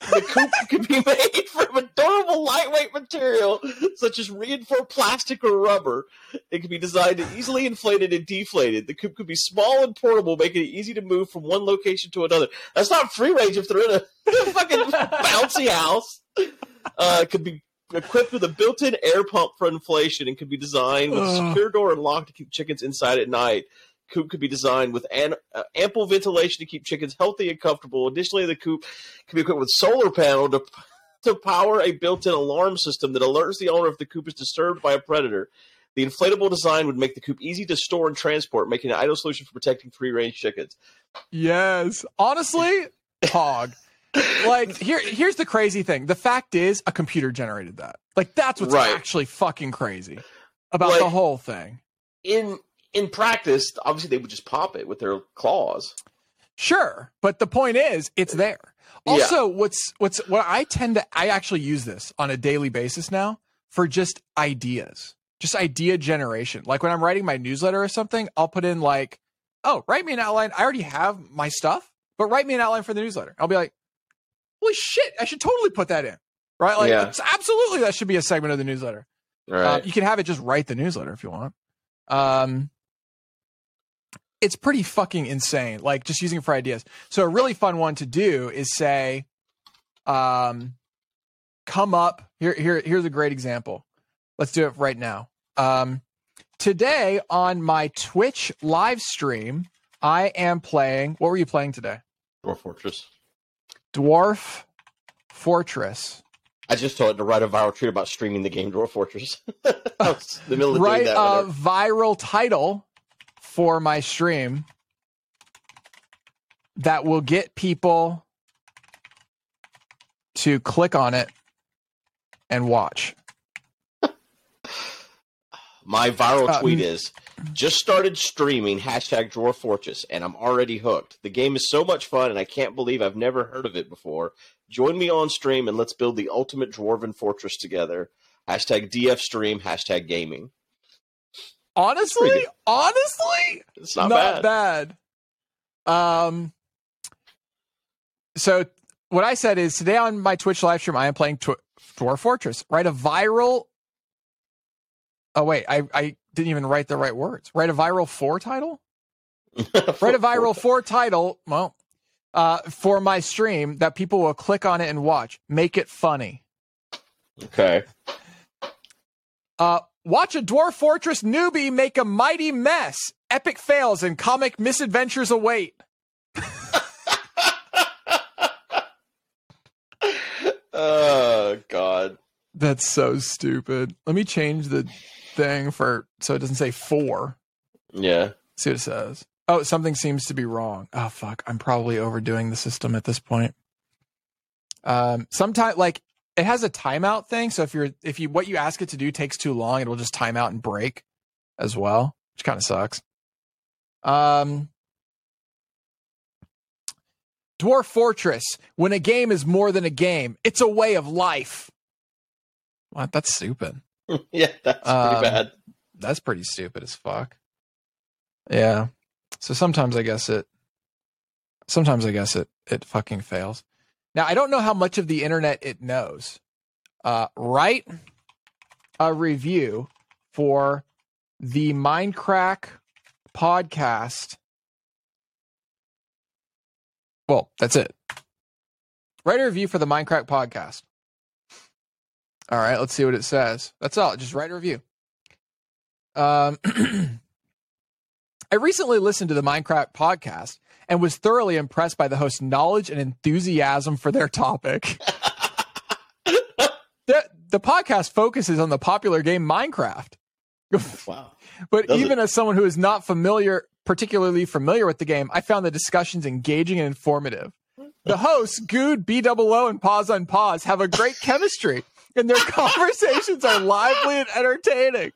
The coop can be made from a durable, lightweight material such as reinforced plastic or rubber. It can be designed to easily inflated and deflated. The coop could be small and portable, making it easy to move from one location to another. That's not free range if they're in a fucking bouncy house. Uh, it could be equipped with a built-in air pump for inflation and could be designed with a secure door and lock to keep chickens inside at night. Coop could be designed with an, uh, ample ventilation to keep chickens healthy and comfortable. Additionally, the coop can be equipped with solar panel to to power a built-in alarm system that alerts the owner if the coop is disturbed by a predator. The inflatable design would make the coop easy to store and transport, making it an ideal solution for protecting free-range chickens. Yes. Honestly, hog. Like here here's the crazy thing. The fact is a computer generated that. Like that's what's Right. actually fucking crazy about Like- the whole thing. In in practice, obviously they would just pop it with their claws. Sure, but the point is it's there. Yeah. Also, what's what's what I tend to I actually use this on a daily basis now for just ideas. Just idea generation. Like when I'm writing my newsletter or something, I'll put in like, "Oh, write me an outline. I already have my stuff, but write me an outline for the newsletter." I'll be like, "Holy shit, I should totally put that in." Right? Like Yeah. absolutely that should be a segment of the newsletter. Right. Uh, you can have it just write the newsletter if you want. Um, it's pretty fucking insane. Like just using it for ideas. So a really fun one to do is say, um, come up here. Here, here's a great example. Let's do it right now. Um, today on my Twitch live stream, I am playing. What were you playing today? Dwarf Fortress. Dwarf Fortress. I just told it to write a viral tweet about streaming the game Dwarf Fortress. I was in the middle of Write that. a whenever- viral title for my stream that will get people to click on it and watch. My viral Uh, tweet is just started streaming hashtag Dwarf Fortress and I'm already hooked. The game is so much fun and I can't believe I've never heard of it before. Join me on stream and let's build the ultimate Dwarven Fortress together. Hashtag DF stream, hashtag gaming. Honestly, pretty honestly, It's not, bad. bad. Um, so what I said is today on my Twitch live stream, I am playing Tw- Dwarf Fortress. Write a viral. Oh wait, I I didn't even write the right words. Write a viral four title. Write a viral four title. Well, uh, for my stream that people will click on it and watch. Make it funny. Okay. Uh, watch a Dwarf Fortress newbie make a mighty mess. Epic fails and comic misadventures await. oh God. That's so stupid. Let me change the thing for so it doesn't say four. Yeah. See what it says. Oh, something seems to be wrong. Oh fuck, I'm probably overdoing the system at this point. Um, sometimes like it has a timeout thing, so if you're if you what you ask it to do takes too long, it will just time out and break as well, which kind of sucks. Um, Dwarf Fortress. When a game is more than a game, it's a way of life. What? That's stupid. yeah, that's Um, pretty bad. That's pretty stupid as fuck. Yeah. So sometimes I guess it sometimes I guess it it fucking fails. Now I don't know how much of the internet it knows. Uh write a review for the Mindcrack podcast. Well, that's it. Write a review for the Mindcrack podcast. All right, let's see what it says. That's all. Just write a review. Um, I recently listened to the Mindcrack podcast and was thoroughly impressed by the host's knowledge and enthusiasm for their topic. the, the podcast focuses on the popular game Minecraft. Wow. But Does even as someone who is not familiar, particularly familiar with the game, I found the discussions engaging and informative. The hosts, Guude, BOO, and PauseUnpause, have a great chemistry, and their conversations are lively and entertaining.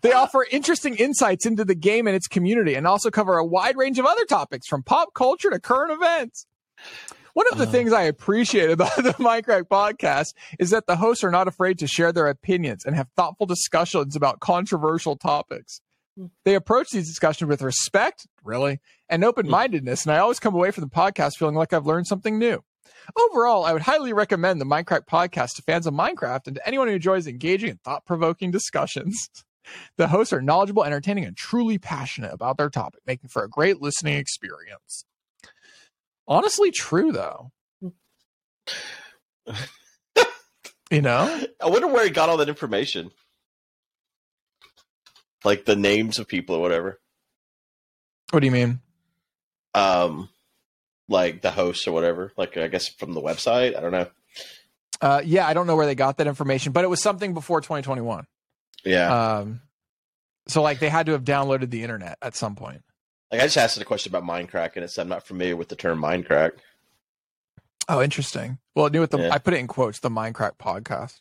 They offer interesting insights into the game and its community, and also cover a wide range of other topics from pop culture to current events. One of the Uh. things I appreciate about the Mindcrack podcast is that the hosts are not afraid to share their opinions and have thoughtful discussions about controversial topics. They approach these discussions with respect, really, and open mindedness, and I always come away from the podcast feeling like I've learned something new. Overall, I would highly recommend the Mindcrack podcast to fans of Minecraft and to anyone who enjoys engaging and thought provoking discussions. The hosts are knowledgeable, entertaining, and truly passionate about their topic, making for a great listening experience. Honestly, true though. you know? I wonder where he got all that information. Like the names of people or whatever. What do you mean? Um like the hosts or whatever. Like I guess from the website. I don't know. Uh, yeah, I don't know where they got that information, but it was something before 2021. Yeah. Um, so like they had to have downloaded the internet at some point. like I just asked a question about Minecraft and it said I'm not familiar with the term Mindcrack. Oh, interesting. Well, it knew what the Yeah. I put it in quotes. The Mindcrack podcast.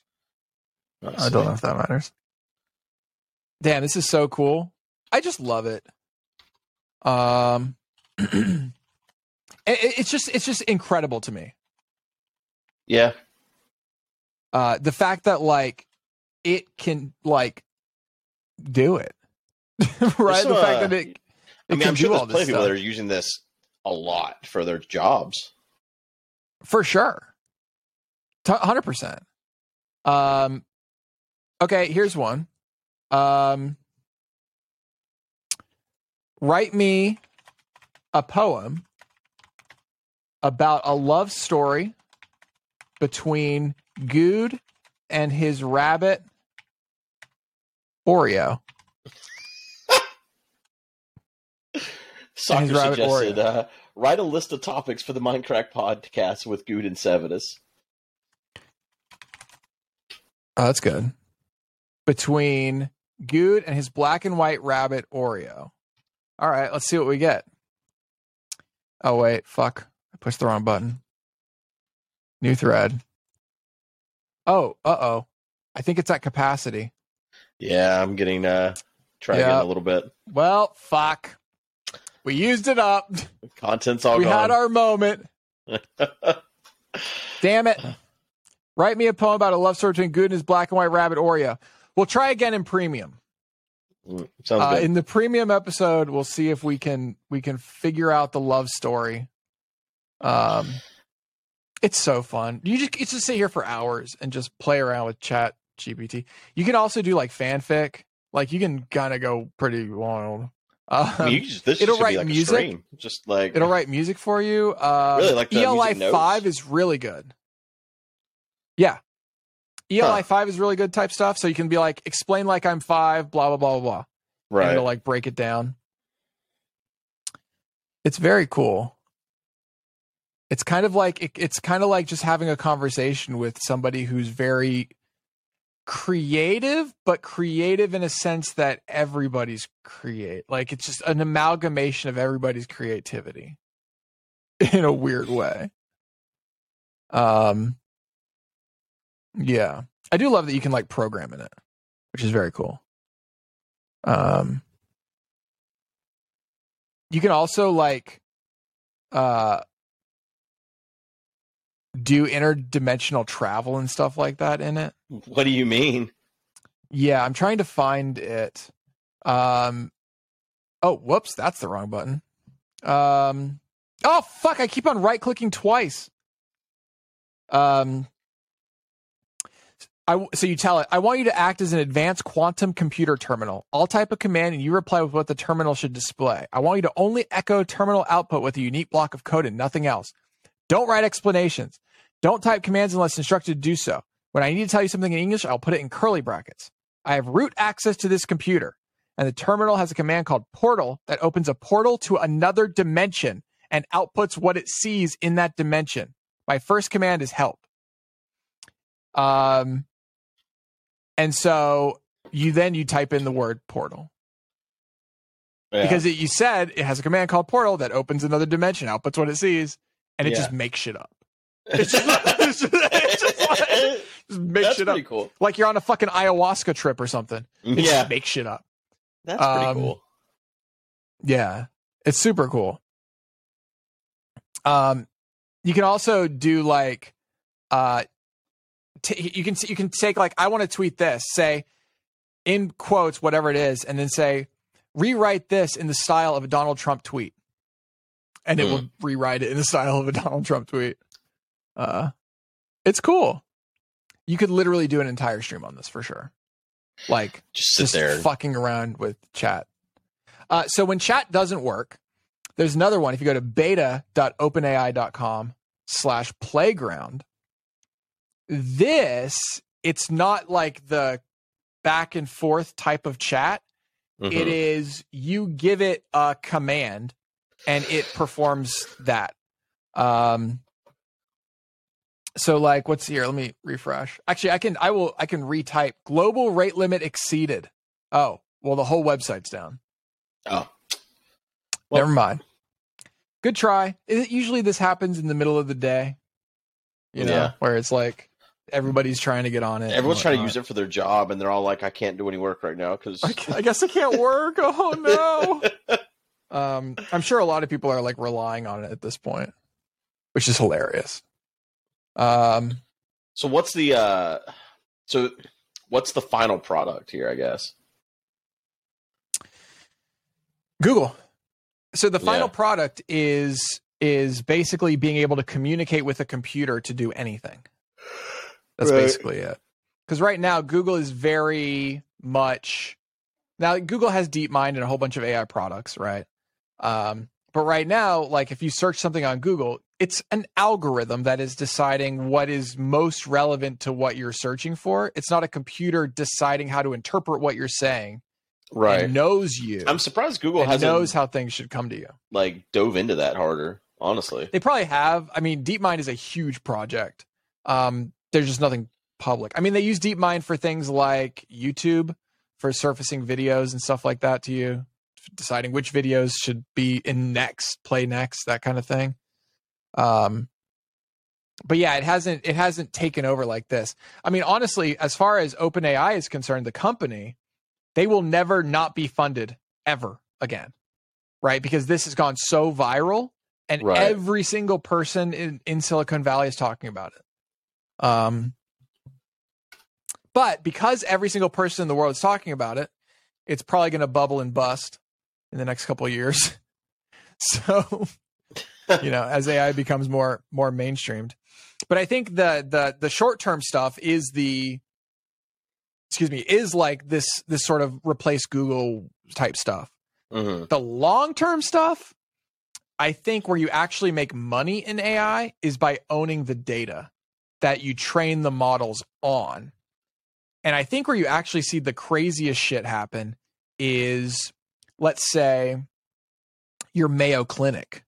Oh, I don't know if that matters. Damn, this is so cool. I just love it. Um, it- it- it's just it's just incredible to me. Yeah. Uh, the fact that like it can like do it, right? some, the fact uh, that it, it I mean, I'm sure there's plenty of people that are using this a lot for their jobs. for sure, hundred percent. Um, okay, here's one. Um, write me a poem about a love story between Guude and his rabbit Oreo. Soccer suggested uh, write a list of topics for the Mindcrack podcast with Guude and Sevadus. Oh, that's good. Between Guude and his black and white rabbit Oreo. All right, let's see what we get. Oh wait, fuck. I pushed the wrong button. New thread. Oh, uh-oh. I think it's at capacity. Yeah, I'm getting uh try Yeah. again a little bit. Well, fuck. We used it up. Content's all gone. we gone. had our moment. Damn it. Write me a poem about a love story between Guude and his black and white rabbit Oreo. We'll try again in premium. Mm, Sounds Uh, good. in the premium episode, we'll see if we can we can figure out the love story. Um, it's so fun. You just it's just sit here for hours and just play around with Chat GPT. You can also do like fanfic. Like you can kind of go pretty wild. Um, just, this it'll write like music. Just like it'll write music for you. Uh, Really? Like ELI five is really good. Yeah, ELI Huh. five is really good type stuff. So you can be like, explain like I'm five, blah blah blah blah blah and right. it'll like break it down. It's very cool. It's kind of like it, it's kind of like just having a conversation with somebody who's very creative, but creative in a sense that everybody's create. Like it's just an amalgamation of everybody's creativity in a weird way. Um yeah. I do love that you can like program in it, which is very cool. Um, you can also like uh do interdimensional travel and stuff like that in it. What do you mean? Yeah, I'm trying to find it. Um Oh, whoops, that's the wrong button. Um Oh fuck, I keep on right clicking twice. Um I, so you tell it, I want you to act as an advanced quantum computer terminal. I'll type a command and you reply with what the terminal should display. I want you to only echo terminal output with a unique block of code and nothing else. Don't write explanations. Don't type commands unless instructed to do so. When I need to tell you something in English, I'll put it in curly brackets. I have root access to this computer, and the terminal has a command called portal that opens a portal to another dimension and outputs what it sees in that dimension. My first command is help. Um, and so you then you type in the word portal Yeah. because it, you said it has a command called portal that opens another dimension, outputs what it sees, and it Yeah. just makes shit up. It's just, it's just, it's just like- just makes that's shit up. pretty cool. Like you're on a fucking ayahuasca trip or something. It Yeah, just makes shit up. that's pretty um, cool. Yeah, it's super cool. Um, you can also do like, uh, t- you can you can take like I want to tweet this, say in quotes whatever it is, and then say rewrite this in the style of a Donald Trump tweet, and it Hmm. will rewrite it in the style of a Donald Trump tweet. Uh, it's cool. You could literally do an entire stream on this for sure. Like Just sit just there. fucking around with chat. Uh, so when chat doesn't work, there's another one. If you go to beta.openai.com slash playground, this, it's not like the back and forth type of chat. Mhm. It is you give it a command and it performs that. Um, so like what's here? Let me refresh. Actually, I can I will I can retype global rate limit exceeded. Oh, well the whole website's down. Oh, Well- Never mind. Good try. It, usually this happens in the middle of the day. You know, Yeah. where it's like everybody's trying to get on it. everyone's trying to use it for their job, and they're all like, "I can't do any work right now because I, I guess I can't work. Oh no. um, I'm sure a lot of people are like relying on it at this point, which is hilarious. Um, So what's the uh so what's the final product here, I guess? Google. So the final Yeah. product is is basically being able to communicate with a computer to do anything. That's Right. basically it. Because right now Google is very much now Google has DeepMind and a whole bunch of AI products, right? Um, but right now, like if you search something on Google, it's an algorithm that is deciding what is most relevant to what you're searching for. It's not a computer deciding how to interpret what you're saying. Right. It knows you. I'm surprised Google hasn't knows how things should come to you. like dove into that harder, honestly. They probably have. I mean, DeepMind is a huge project. Um, there's just nothing public. I mean, they use DeepMind for things like YouTube for surfacing videos and stuff like that to you, deciding which videos should be in next, play next, that kind of thing. Um, but yeah, it hasn't it hasn't taken over like this. I mean, honestly, as far as OpenAI is concerned, the company, they will never not be funded ever again. Right? Because this has gone so viral and Right. every single person in, in Silicon Valley is talking about it. Um, but because every single person in the world is talking about it, it's probably going to bubble and bust in the next couple of years. so, you know, as AI becomes more more mainstreamed. But I think the the the short term stuff is the excuse me is like this this sort of replace Google type stuff. Mhm. The long term stuff, I think where you actually make money in AI is by owning the data that you train the models on. And I think where you actually see the craziest shit happen is let's say your Mayo Clinic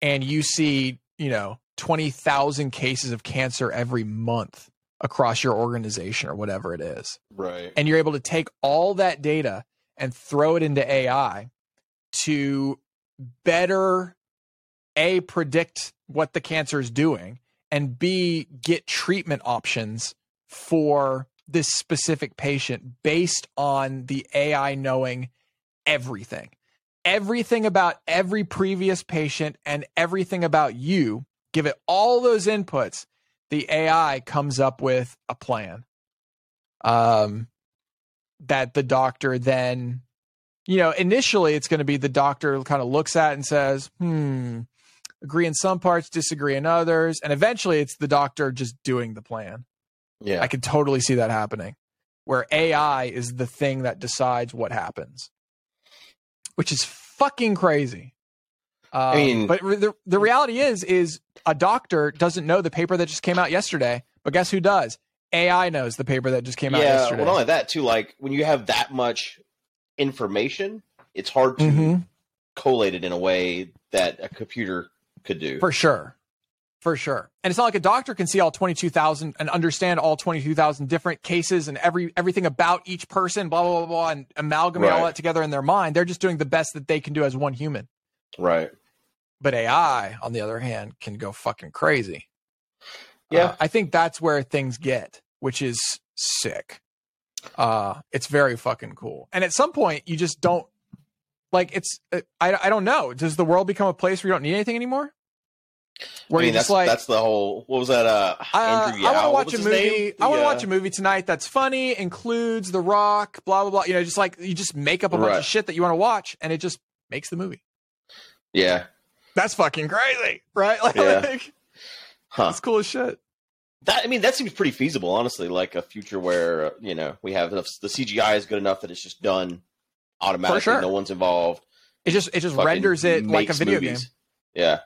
and you see, you know, 20,000 cases of cancer every month across your organization or whatever it is Right. and you're able to take all that data and throw it into AI to better a predict what the cancer is doing and b get treatment options for this specific patient based on the AI knowing everything everything about every previous patient and everything about you give it all those inputs the AI comes up with a plan um, that the doctor then, you know, initially it's going to be the doctor kind of looks at and says, hmm, agree in some parts, disagree in others. And eventually it's the doctor just doing the plan. Yeah. I could totally see that happening where AI is the thing that decides what happens, which is fucking crazy. Um, mean- but re- the, the reality is, is a doctor doesn't know the paper that just came out yesterday, but guess who does? AI knows the paper that just came out yeah. yesterday. Well, not only that too. Like when you have that much information, it's hard to Mhm. collate it in a way that a computer could do. For sure. For sure. And it's not like a doctor can see all 22,000 and understand all 22,000 different cases and every everything about each person, blah, blah, blah, blah, and amalgamate all that together in their mind. They're just doing the best that they can do as one human. right. But AI, on the other hand, can go fucking crazy. Yeah. Uh, I think that's where things get, which is sick. Uh, it's very fucking cool. And at some point, you just don't like it's. uh, I I don't know. Does the world become a place where you don't need anything anymore? Where I mean, you're just that's like, that's the whole. What was that? Uh, uh, I want to watch a movie. name? I want to The, watch a movie tonight that's funny, includes The Rock, blah blah blah. You know, just like you just make up a bunch of shit that you want to watch, and it just makes the movie. Yeah. That's fucking crazy, right? Like, Yeah. like Huh. that's cool as shit. That I mean, that seems pretty feasible, honestly. Like a future where you know we have enough. The CGI is good enough that it's just done automatically. sure. No one's involved. It just it just renders it like a video movies. game. Yeah,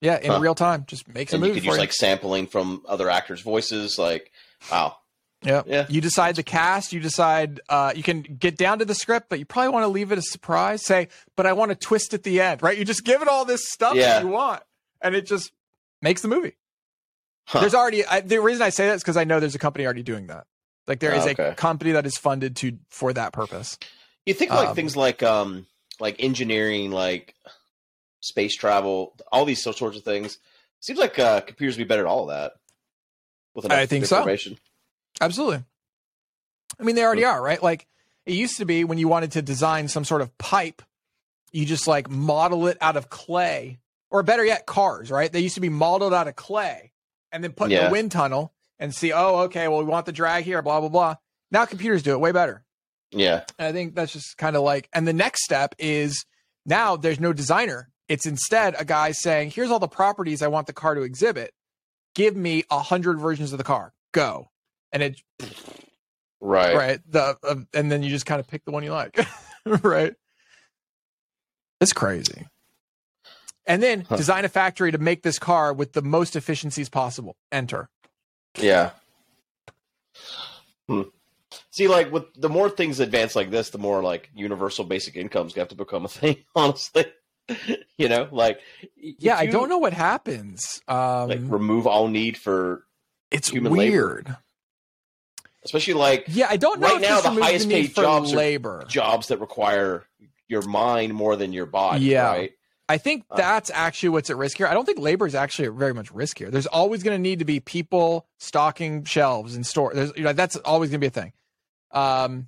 Yeah, in Huh. real time, just makes and a you movie could for use you. like sampling from other actors' voices. Like, wow, yeah. yeah, You decide the cast. You decide. Uh, you can get down to the script, but you probably want to leave it a surprise. Say, but I want a twist at the end, right? You just give it all this stuff Yeah. that you want, and it just makes the movie. Huh. There's already I, the reason I say that is because I know there's a company already doing that. Like there is Oh, okay. a company that is funded to for that purpose. You think like Um, things like um like engineering, like space travel, all these sorts of things. Seems like uh, computers would be better at all of that. With I think so. Absolutely. I mean, they already are, right? Like it used to be when you wanted to design some sort of pipe, you just like model it out of clay, or better yet, cars, right? They used to be modeled out of clay and then put in Yeah. a wind tunnel and see, oh, okay, well, we want the drag here, blah, blah, blah. Now computers do it way better. Yeah, And I think that's just kind of like, and the next step is now there's no designer. It's instead a guy saying, here's all the properties I want the car to exhibit. Give me a hundred versions of the car. Go. And it right. right the uh, and then you just kind of pick the one you like right it's crazy and then Huh. design a factory to make this car with the most efficiencies possible enter Yeah. Hmm. See, like with the more things advance like this, the more like universal basic incomes have to become a thing. Honestly, you know, like yeah i don't know what happens um Like remove all need for, it's human labor. weird especially like yeah i don't know Right if now, the highest the paid jobs are labor jobs that require your mind more than your body. Yeah. Right? I think Uh, that's actually what's at risk here. I don't think labor is actually very much risk here. There's always going to need to be people stocking shelves and store. There's, you know, that's always going to be a thing. Um,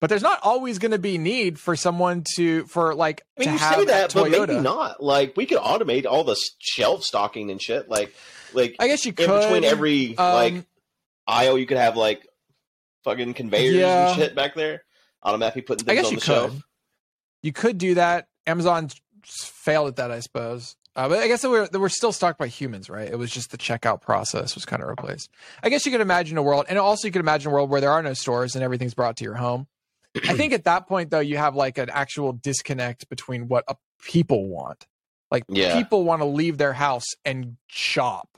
but there's not always going to be need for someone to for like I mean, to you have say that, but Toyota. maybe not. Like we could automate all the shelf stocking and shit. Like, like I guess you could in between every um, like aisle, you could have like fucking conveyors Yeah. and shit back there. on a map, he putting I things guess on you the could. shelf. You could do that. Amazon failed at that, I suppose. Uh, but I guess we're they were still stocked by humans, right? It was just the checkout process was kind of replaced. I guess you could imagine a world, and also you could imagine a world where there are no stores and everything's brought to your home. I think at that point, though, you have like an actual disconnect between what people want. Like Yeah. people want to leave their house and shop.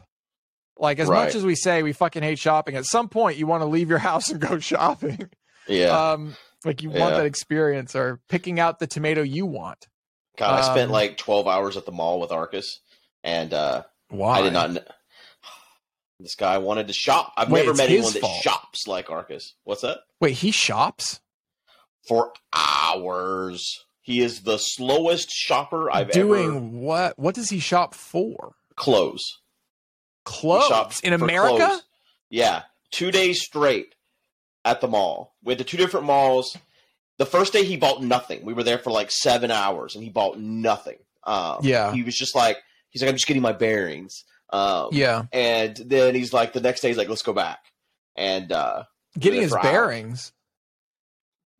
Like as Right. much as we say we fucking hate shopping, at some point you want to leave your house and go shopping. Yeah. Um, like you want Yeah. that experience or picking out the tomato you want. God, I spent um, like 12 hours at the mall with Arkas, and uh, Why? I did not. kn- This guy wanted to shop. I've Wait, never met anyone that fault. shops like Arkas. What's that? Wait, he shops? For hours. He is the slowest shopper I've Doing ever. Doing what? What does he shop for? Clothes. Clothes in America? clothes. Yeah, two days straight at the mall. We went to two different malls. The first day he bought nothing. We were there for like seven hours, and he bought nothing. Um, Yeah. he was just like, he's like, I'm just getting my bearings. Um, Yeah, and then he's like, the next day he's like, let's go back, and uh, getting his bearings. hours.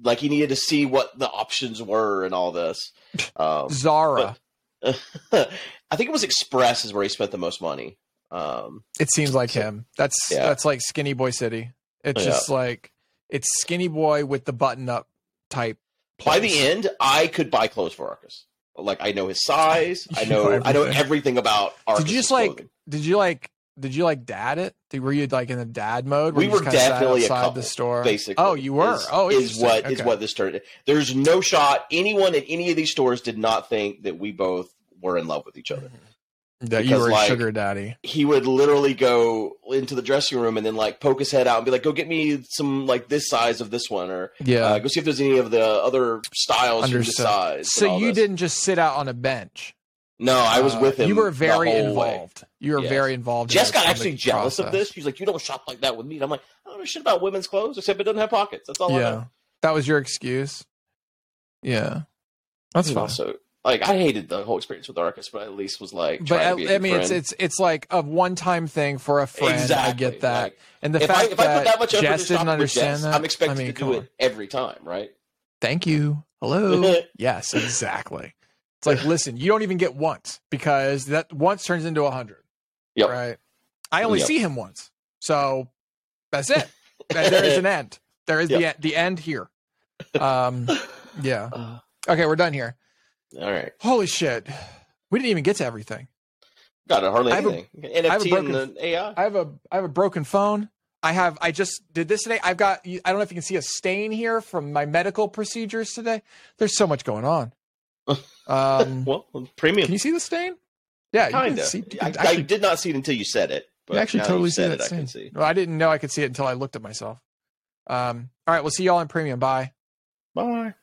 Like he needed to see what the options were and all this. Um, Zara. I think it was Express is where he spent the most money. Um, It seems like So- him. That's Yeah. that's like Skinny Boy City. It's Yeah. just like it's Skinny Boy with the button up type. by the end, I could buy clothes for Arkas. Like I know his size. I know. know I know everything. everything about Arkas. Did you just like? Did you like? Did you like dad it? Did, were you like in the dad mode? We were definitely a outside couple, the store. basically? Oh, you were. Is, oh, is what is Okay. what this turned. There's no shot. Anyone at any of these stores did not think that we both were in love with each other. that you were a like, sugar daddy. he would literally go into the dressing room and then like poke his head out and be like, "Go get me some like this size of this one," or Yeah. uh, "Go see if there's any of the other styles Understood. size." so you this. didn't just sit out on a bench. No, I was Uh, with him. You were very whole way. involved. You were Yes. very involved. in Jess the- got actually jealous of this. She's like, "You don't shop like that with me." And I'm like, "I don't know shit about women's clothes except it doesn't have pockets. That's all I Yeah, know." that was your excuse. Yeah, that's You fine. So, like, I hated the whole experience with Arkas, but at least was like, But I, to be a I mean, it's friend. it's it's like a one time thing for a friend. exactly. I get that, Like, and the I fact if I put that much effort Jess didn't understand Jess, that, I'm expected I mean, to do on. it every time, right? Thank you. Hello. yes, exactly. It's like, listen, you don't even get once because that once turns into a hundred. Yep. Right. I only Yep. see him once, so that's it. There is an end. There is the Yep. end, the end here. Um. Yeah. Uh, Okay, we're done here. all right, Holy shit. We didn't even get to everything. got it. Hardly I have a- anything. NFT I have a broken- and the AI. I have a I have a broken phone. I have I just did this today. I've got I don't know if you can see a stain here from my medical procedures today. There's so much going on. Um well, premium. can you see the stain? Yeah, you kind can of. see. I, can I actually, did not see it until you said it. But you actually totally see it. I can see. Well, I didn't know I could see it until I looked at myself. Um all right, we'll see y'all in premium. Bye. Bye.